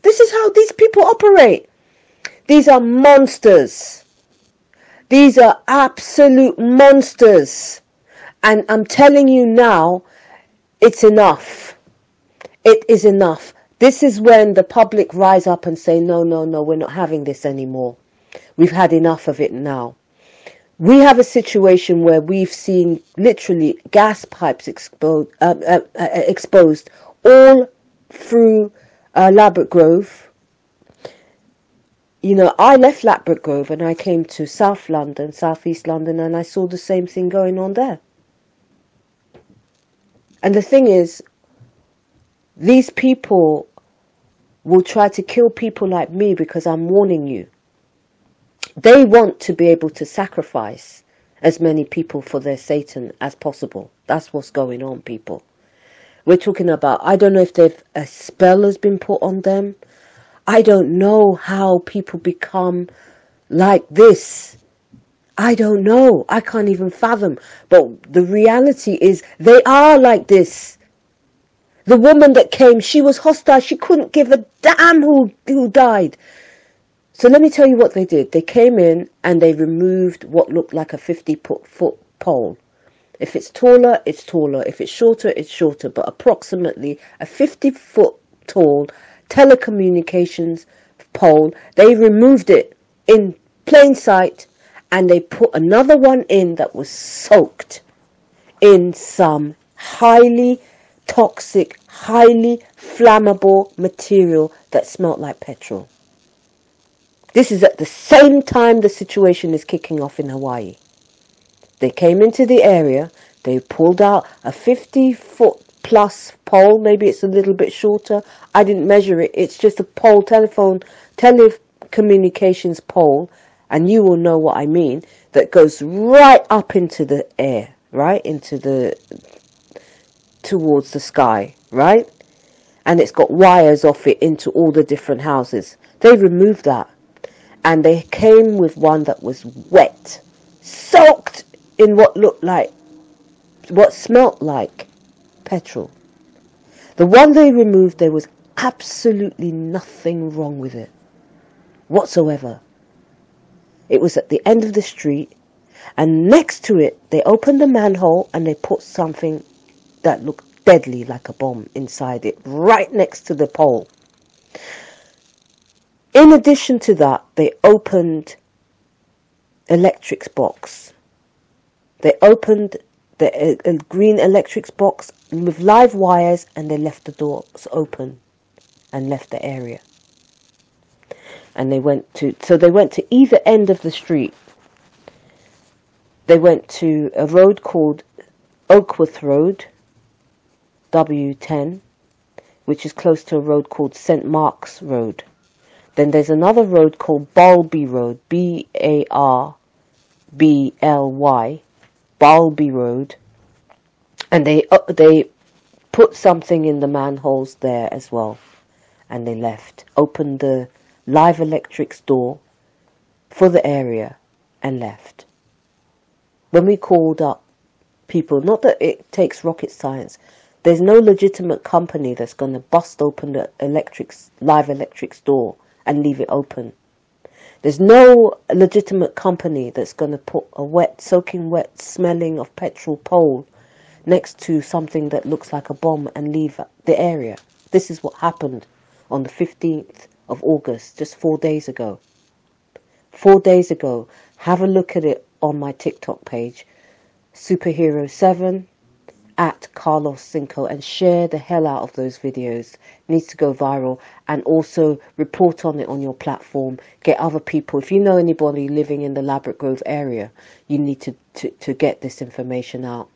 This is how these people operate. These are monsters. These are absolute monsters. And I'm telling you now, it's enough. It is enough. This is when the public rise up and say, no, no, no, we're not having this anymore. We've had enough of it now we have a situation where we've seen literally gas pipes exposed, uh, uh, uh, exposed all through uh, Grove. You know, I left Ladbroke Grove and I came to South London, South East London, and I saw the same thing going on there. And the thing is, these people will try to kill people like me because I'm warning you. They want to be able to sacrifice as many people for their Satan as possible. That's what's going on, people. We're talking about, I don't know if they've, a spell has been put on them. I don't know how people become like this. I don't know. I can't even fathom. But the reality is they are like this. The woman that came, she was hostile. She couldn't give a damn who, who died. So let me tell you what they did. They came in and they removed what looked like a 50 foot pole. If it's taller, it's taller. If it's shorter, it's shorter. But approximately a 50 foot tall telecommunications pole. They removed it in plain sight and they put another one in that was soaked in some highly toxic, highly flammable material that smelt like petrol. This is at the same time the situation is kicking off in Hawaii. They came into the area, they pulled out a 50 foot plus pole, maybe it's a little bit shorter. I didn't measure it, it's just a pole, telephone, telecommunications pole, and you will know what I mean, that goes right up into the air, right? Into the, towards the sky, right? And it's got wires off it into all the different houses. They removed that and they came with one that was wet, soaked in what looked like, what smelt like petrol. The one they removed, there was absolutely nothing wrong with it whatsoever. It was at the end of the street, and next to it, they opened the manhole and they put something that looked deadly like a bomb inside it, right next to the pole. In addition to that, they opened electrics box. They opened the uh, green electrics box with live wires and they left the doors open and left the area. And they went to, so they went to either end of the street. They went to a road called Oakworth Road, W10, which is close to a road called St. Mark's Road. Then there's another road called Barlby Road, B A R B L Y, Barlby Road, and they uh, they put something in the manholes there as well, and they left, opened the live electrics door for the area, and left. When we called up people, not that it takes rocket science, there's no legitimate company that's going to bust open the electrics live electrics door and leave it open. There's no legitimate company that's going to put a wet, soaking wet, smelling of petrol pole next to something that looks like a bomb and leave the area. This is what happened on the 15th of August, just four days ago. Four days ago. Have a look at it on my TikTok page. Superhero 7 at Carlos Synco and share the hell out of those videos. It needs to go viral and also report on it on your platform. Get other people. If you know anybody living in the Ladbroke Grove area, you need to, to, to get this information out.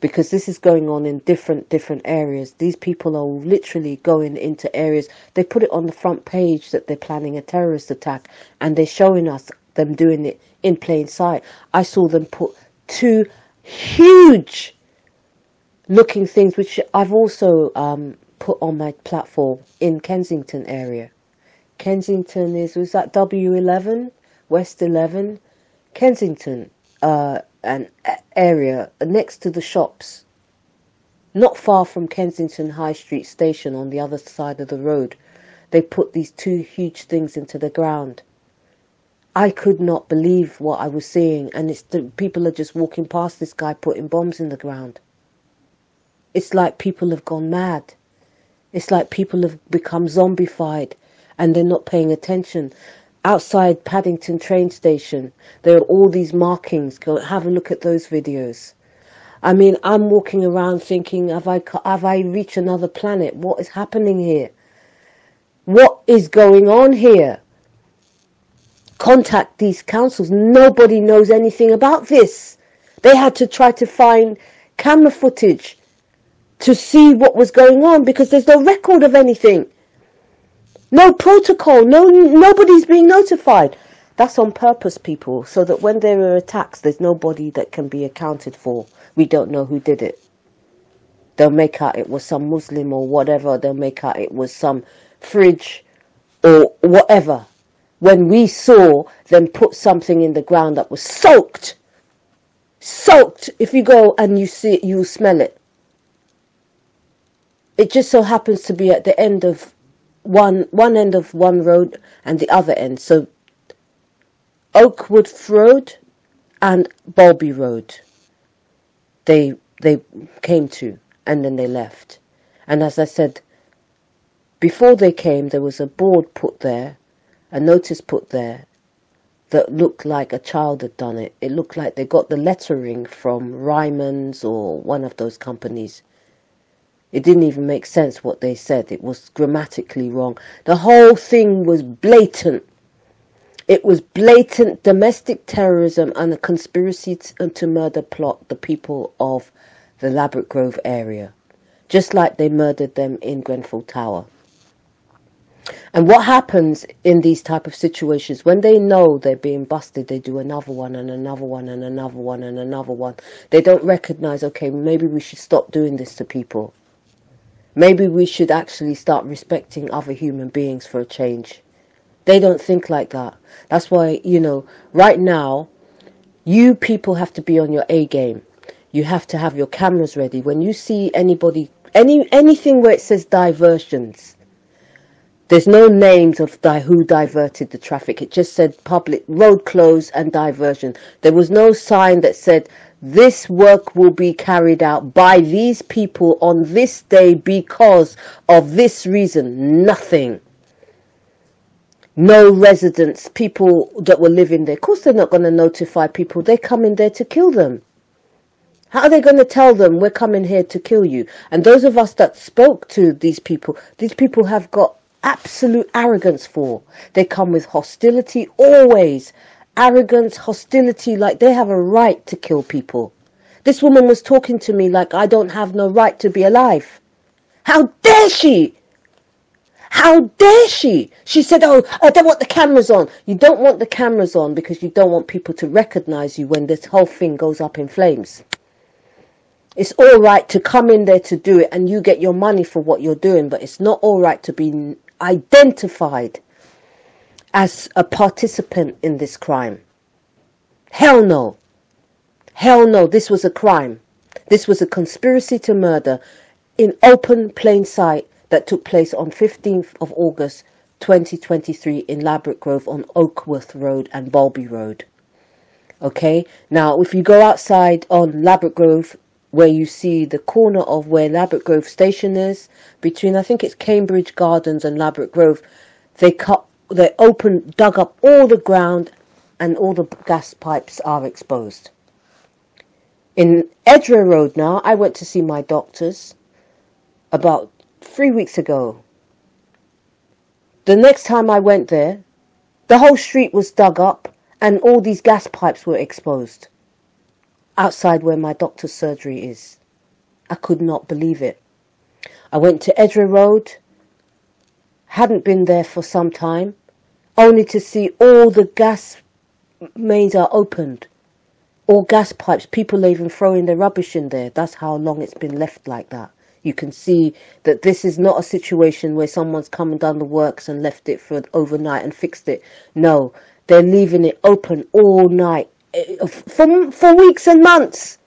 Because this is going on in different different areas. These people are literally going into areas. They put it on the front page that they're planning a terrorist attack and they're showing us them doing it in plain sight. I saw them put two huge looking things which I've also um, put on my platform in Kensington area. Kensington is was that W11, West 11, Kensington, uh, an area next to the shops, not far from Kensington High Street Station on the other side of the road. They put these two huge things into the ground. I could not believe what I was seeing, and it's the people are just walking past this guy putting bombs in the ground. It's like people have gone mad. It's like people have become zombified and they're not paying attention. Outside Paddington train station, there are all these markings. Go have a look at those videos. I mean, I'm walking around thinking, have I, have I reached another planet? What is happening here? What is going on here? Contact these councils. Nobody knows anything about this. They had to try to find camera footage to see what was going on because there's no record of anything. No protocol, no nobody's being notified. That's on purpose, people, so that when there are attacks, there's nobody that can be accounted for. We don't know who did it. They'll make out it was some Muslim or whatever. They'll make out it was some fridge or whatever. When we saw them put something in the ground that was soaked, soaked. If you go and you see it, you smell it. It just so happens to be at the end of one one end of one road and the other end. So Oakworth Road and Barlby Road. They they came to and then they left. And as I said, before they came there was a board put there, a notice put there that looked like a child had done it. It looked like they got the lettering from Ryman's or one of those companies it didn't even make sense what they said. It was grammatically wrong. The whole thing was blatant. It was blatant domestic terrorism and a conspiracy uh, to murder plot the people of the Ladbroke Grove area, just like they murdered them in Grenfell Tower. And what happens in these type of situations when they know they're being busted, they do another one and another one and another one and another one. They don't recognize, okay, maybe we should stop doing this to people. Maybe we should actually start respecting other human beings for a change. They don't think like that. That's why, you know, right now, you people have to be on your A game. You have to have your cameras ready. When you see anybody, any anything where it says diversions, there's no names of di- who diverted the traffic. It just said public road closed and diversion. There was no sign that said this work will be carried out by these people on this day because of this reason. Nothing. No residents, people that were living there. Of course, they're not going to notify people. They come in there to kill them. How are they going to tell them we're coming here to kill you? And those of us that spoke to these people, these people have got absolute arrogance for. They come with hostility always arrogance, hostility, like they have a right to kill people. This woman was talking to me like I don't have no right to be alive. How dare she? How dare she? She said, Oh, I don't want the cameras on. You don't want the cameras on because you don't want people to recognize you when this whole thing goes up in flames. It's all right to come in there to do it and you get your money for what you're doing, but it's not all right to be identified as a participant in this crime. Hell no. Hell no, this was a crime. This was a conspiracy to murder in open plain sight that took place on 15th of August 2023 in Ladbroke Grove on Oakworth Road and Barlby Road. Okay, now if you go outside on Ladbroke Grove, where you see the corner of where Ladbroke Grove Station is, between I think it's Cambridge Gardens and Ladbroke Grove, they cut they opened, dug up all the ground, and all the gas pipes are exposed. In Edgware Road now, I went to see my doctors about three weeks ago. The next time I went there, the whole street was dug up and all these gas pipes were exposed outside where my doctor's surgery is. I could not believe it. I went to Edgware Road, hadn't been there for some time, only to see all the gas mains are opened. All gas pipes. People are even throwing their rubbish in there. That's how long it's been left like that. You can see that this is not a situation where someone's come and done the works and left it for overnight and fixed it. No, they're leaving it open all night for, for weeks and months.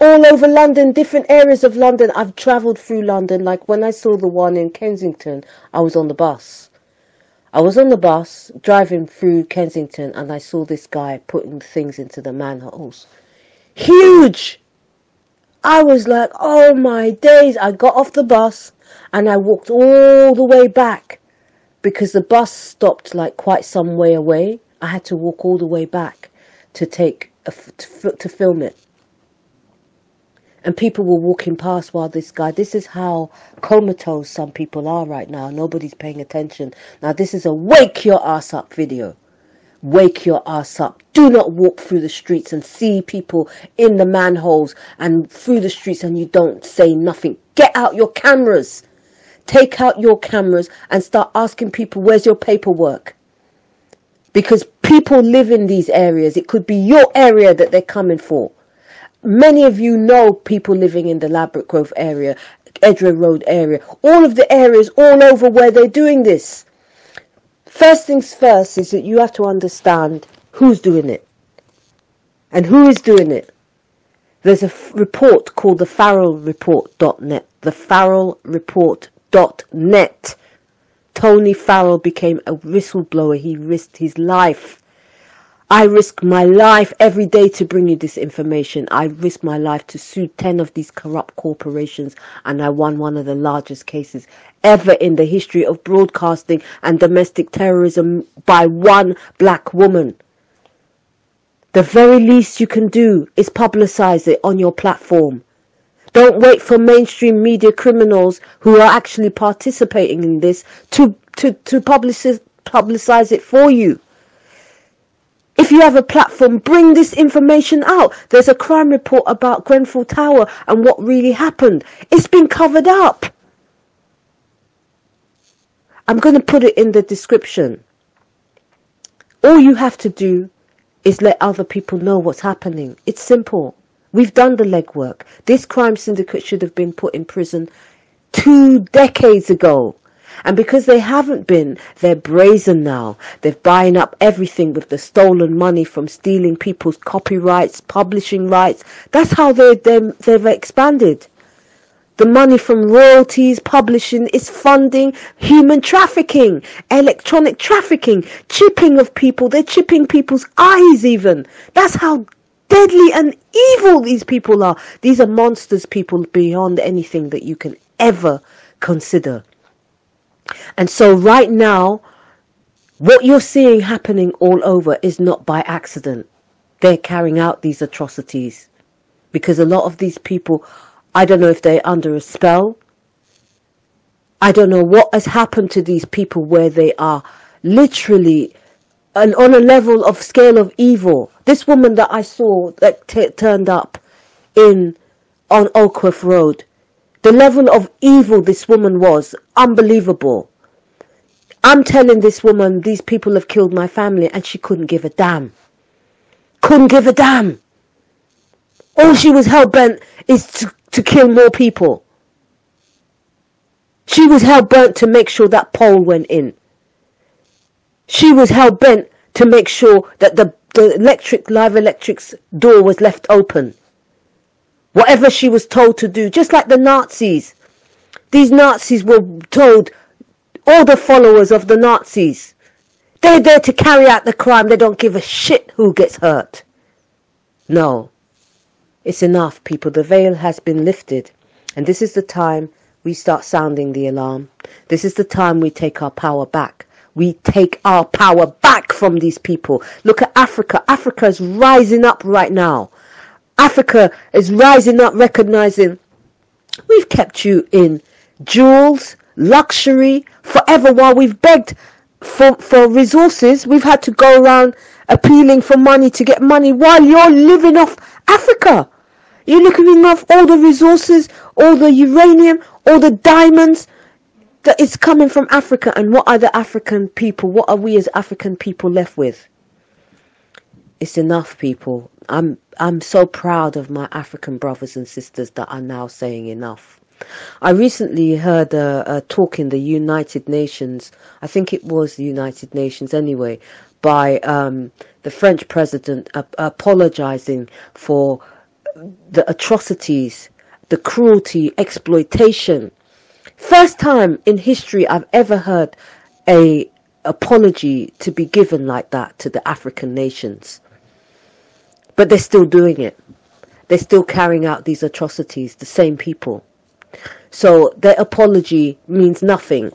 All over London, different areas of London. I've travelled through London. Like when I saw the one in Kensington, I was on the bus. I was on the bus driving through Kensington and I saw this guy putting things into the manholes. Huge! I was like, oh my days. I got off the bus and I walked all the way back because the bus stopped like quite some way away. I had to walk all the way back to take a, to, to film it. And people were walking past while this guy, this is how comatose some people are right now. Nobody's paying attention. Now, this is a wake your ass up video. Wake your ass up. Do not walk through the streets and see people in the manholes and through the streets and you don't say nothing. Get out your cameras. Take out your cameras and start asking people, where's your paperwork? Because people live in these areas. It could be your area that they're coming for. Many of you know people living in the Ladbroke Grove area, Edgware Road area, all of the areas all over where they're doing this. First things first is that you have to understand who's doing it and who is doing it. There's a report called the Farrell Report.net. The Farrell Report net. Tony Farrell became a whistleblower. He risked his life. I risk my life every day to bring you this information. I risk my life to sue 10 of these corrupt corporations and I won one of the largest cases ever in the history of broadcasting and domestic terrorism by one black woman. The very least you can do is publicize it on your platform. Don't wait for mainstream media criminals who are actually participating in this to, to, to publicize, publicize it for you. If you have a platform, bring this information out. There's a crime report about Grenfell Tower and what really happened. It's been covered up. I'm going to put it in the description. All you have to do is let other people know what's happening. It's simple. We've done the legwork. This crime syndicate should have been put in prison two decades ago. And because they haven't been, they're brazen now. They're buying up everything with the stolen money from stealing people's copyrights, publishing rights. That's how they, they, they've expanded. The money from royalties, publishing is funding human trafficking, electronic trafficking, chipping of people. They're chipping people's eyes even. That's how deadly and evil these people are. These are monsters, people, beyond anything that you can ever consider. And so, right now, what you're seeing happening all over is not by accident. They're carrying out these atrocities because a lot of these people, I don't know if they're under a spell. I don't know what has happened to these people where they are literally and on a level of scale of evil. This woman that I saw that t- turned up in on Oakworth Road, the level of evil this woman was unbelievable. I'm telling this woman these people have killed my family and she couldn't give a damn. Couldn't give a damn. All she was hell bent is to, to kill more people. She was hell bent to make sure that pole went in. She was hell bent to make sure that the, the electric, live electric's door was left open. Whatever she was told to do, just like the Nazis. These Nazis were told, all the followers of the Nazis, they're there to carry out the crime. They don't give a shit who gets hurt. No. It's enough, people. The veil has been lifted. And this is the time we start sounding the alarm. This is the time we take our power back we take our power back from these people. Look at Africa. Africa is rising up right now. Africa is rising up, recognizing we've kept you in jewels, luxury forever while we've begged for, for resources. We've had to go around appealing for money to get money while you're living off Africa. You're living off all the resources, all the uranium, all the diamonds, that is coming from Africa and what are the African people, what are we as African people left with? It's enough, people. I'm I'm so proud of my African brothers and sisters that are now saying enough. I recently heard a, a talk in the United Nations. I think it was the United Nations anyway, by um, the French president uh, apologizing for the atrocities, the cruelty, exploitation. First time in history I've ever heard a apology to be given like that to the African nations. But they're still doing it. They're still carrying out these atrocities, the same people. So their apology means nothing.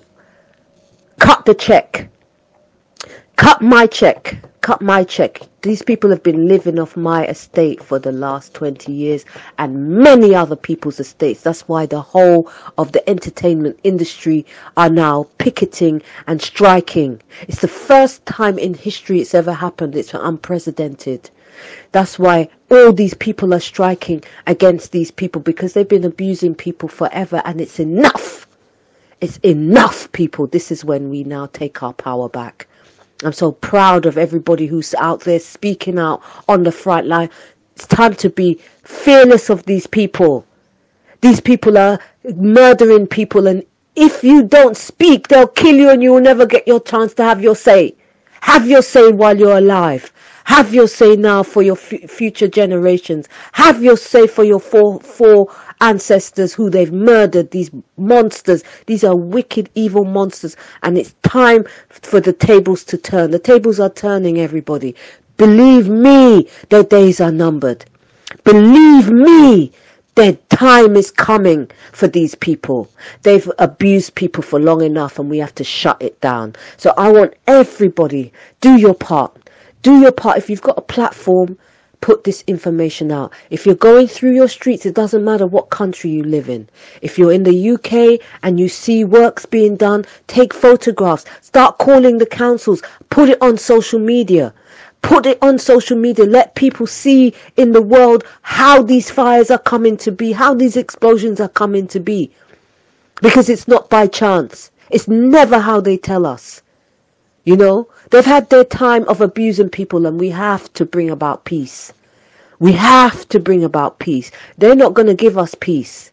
Cut the check. Cut my check. Cut my check. These people have been living off my estate for the last 20 years and many other people's estates. That's why the whole of the entertainment industry are now picketing and striking. It's the first time in history it's ever happened. It's unprecedented. That's why all these people are striking against these people because they've been abusing people forever and it's enough. It's enough, people. This is when we now take our power back. I'm so proud of everybody who's out there speaking out on the front line. It's time to be fearless of these people. These people are murdering people, and if you don't speak, they'll kill you and you will never get your chance to have your say. Have your say while you're alive. Have your say now for your f- future generations. Have your say for your four, four ancestors who they've murdered, these monsters. These are wicked, evil monsters. And it's time for the tables to turn. The tables are turning, everybody. Believe me, their days are numbered. Believe me, their time is coming for these people. They've abused people for long enough and we have to shut it down. So I want everybody, do your part. Do your part. If you've got a platform, put this information out. If you're going through your streets, it doesn't matter what country you live in. If you're in the UK and you see works being done, take photographs. Start calling the councils. Put it on social media. Put it on social media. Let people see in the world how these fires are coming to be, how these explosions are coming to be. Because it's not by chance. It's never how they tell us. You know, they've had their time of abusing people and we have to bring about peace. We have to bring about peace. They're not going to give us peace.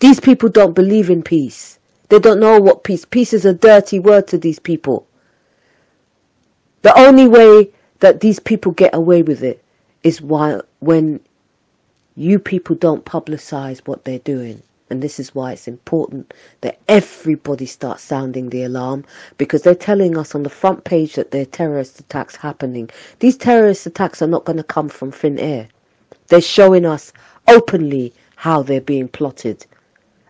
These people don't believe in peace. They don't know what peace. Peace is a dirty word to these people. The only way that these people get away with it is while when you people don't publicize what they're doing. And this is why it's important that everybody starts sounding the alarm because they're telling us on the front page that there are terrorist attacks happening. These terrorist attacks are not going to come from thin air. They're showing us openly how they're being plotted.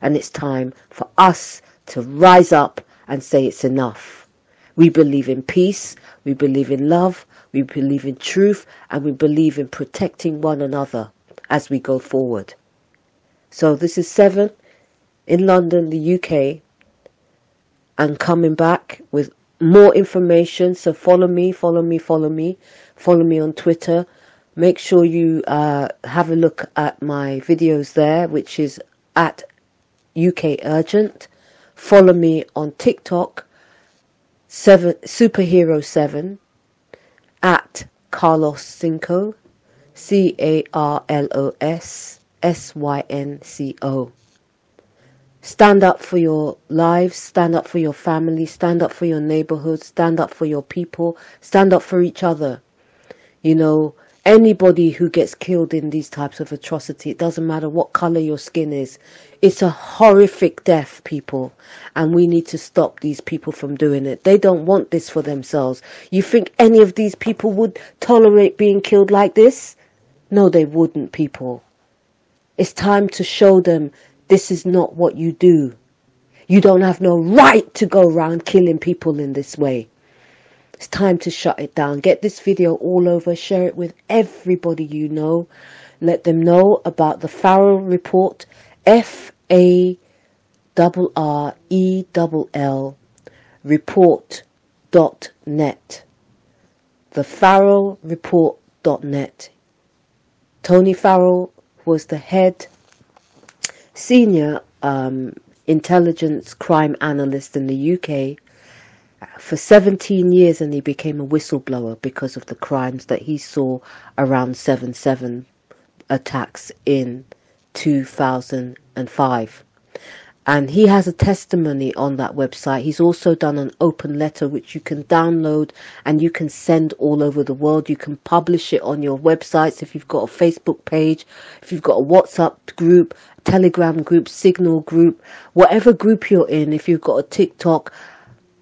And it's time for us to rise up and say it's enough. We believe in peace, we believe in love, we believe in truth, and we believe in protecting one another as we go forward. So this is seven in London, the UK, and coming back with more information. So follow me, follow me, follow me, follow me on Twitter. Make sure you uh, have a look at my videos there, which is at UK Urgent. Follow me on TikTok, seven superhero seven, at Carlos Synco, C A R L O S S Y N C O. Stand up for your lives, stand up for your family, stand up for your neighborhood, stand up for your people, stand up for each other. You know, anybody who gets killed in these types of atrocity, it doesn't matter what color your skin is, it's a horrific death, people. And we need to stop these people from doing it. They don't want this for themselves. You think any of these people would tolerate being killed like this? No, they wouldn't, people. It's time to show them this is not what you do. You don't have no right to go around killing people in this way. It's time to shut it down. Get this video all over. Share it with everybody you know. Let them know about the Farrell report. F A R R E L L report dot net. The Farrell report dot net. Tony Farrell was the head senior um, intelligence crime analyst in the UK, for 17 years and he became a whistleblower because of the crimes that he saw around 7-7 attacks in 2005 and he has a testimony on that website. He's also done an open letter which you can download and you can send all over the world. You can publish it on your websites if you've got a Facebook page, if you've got a WhatsApp group, Telegram group, Signal group, whatever group you're in, if you've got a TikTok,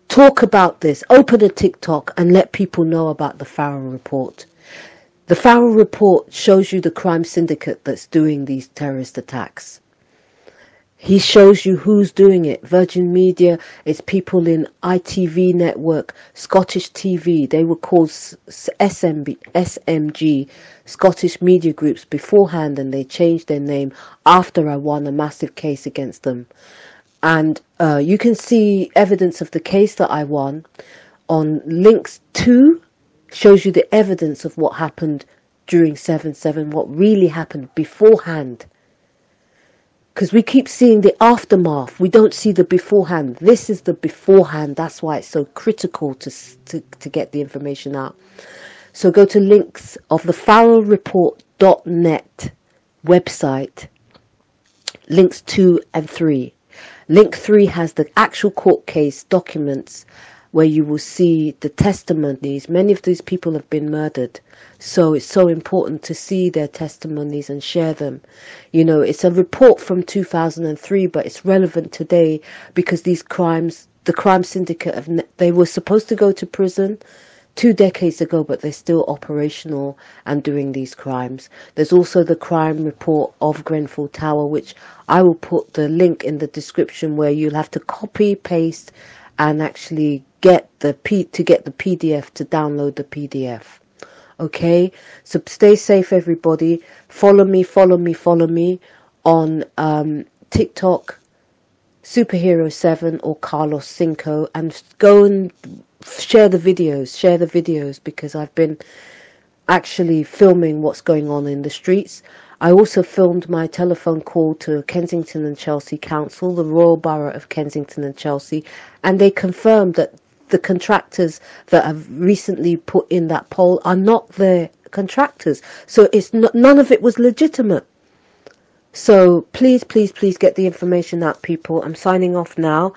talk about this. Open a TikTok and let people know about the Farrell report. The Farrell report shows you the crime syndicate that's doing these terrorist attacks. He shows you who's doing it. Virgin Media, it's people in ITV network, Scottish TV. They were called SMB, SMG, Scottish Media Groups beforehand and they changed their name after I won a massive case against them. And uh, you can see evidence of the case that I won on links 2 shows you the evidence of what happened during 7-7, what really happened beforehand because we keep seeing the aftermath. We don't see the beforehand. This is the beforehand. That's why it's so critical to, to, to get the information out. So go to links of the farrell farrellreport.net website, links 2 and 3. Link 3 has the actual court case documents where you will see the testimonies. Many of these people have been murdered. So it's so important to see their testimonies and share them. You know, it's a report from 2003, but it's relevant today because these crimes, the crime syndicate, have, they were supposed to go to prison two decades ago, but they're still operational and doing these crimes. There's also the crime report of Grenfell Tower, which I will put the link in the description where you'll have to copy, paste, and actually get the P to get the PDF to download the PDF. Okay, so stay safe, everybody. Follow me, follow me, follow me on um, TikTok, Superhero7 or Carlos Synco, and go and share the videos, share the videos because I've been actually filming what's going on in the streets. I also filmed my telephone call to Kensington and Chelsea Council, the Royal Borough of Kensington and Chelsea, and they confirmed that the contractors that have recently put in that pole are not the contractors. So it's not, none of it was legitimate. So please, please, please get the information out, people. I'm signing off now.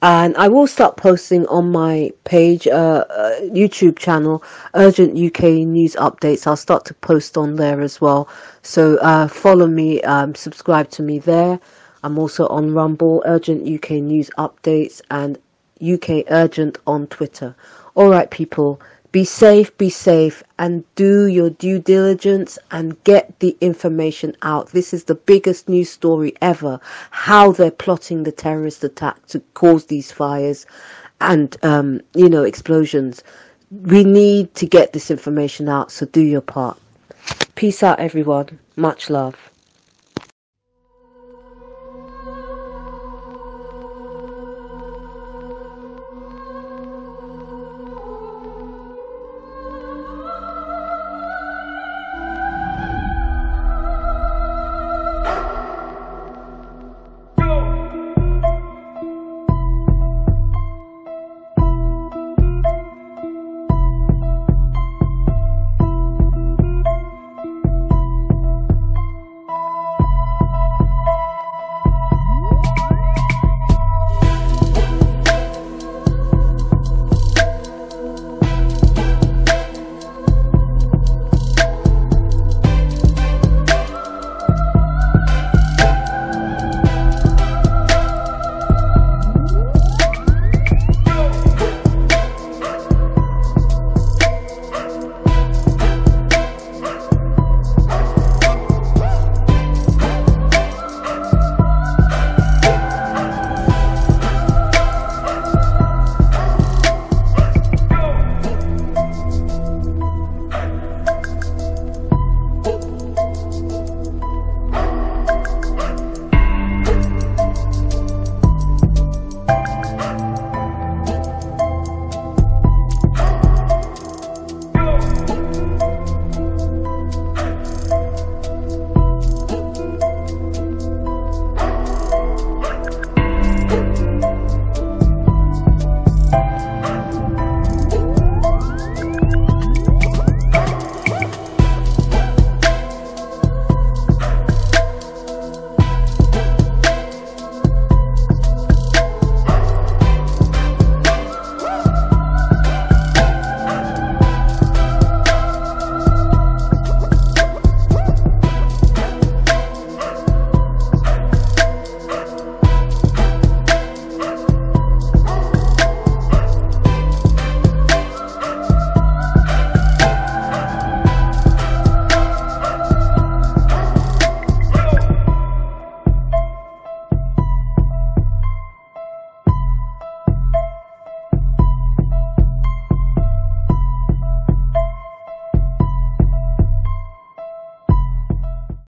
And I will start posting on my page, uh, uh, YouTube channel, Urgent UK News Updates. I'll start to post on there as well. So uh, follow me, um, subscribe to me there. I'm also on Rumble, Urgent UK News Updates, and UK Urgent on Twitter. Alright people, be safe, be safe and do your due diligence and get the information out. This is the biggest news story ever. How they're plotting the terrorist attack to cause these fires and, um, you know, explosions. We need to get this information out, so do your part. Peace out everyone. Much love.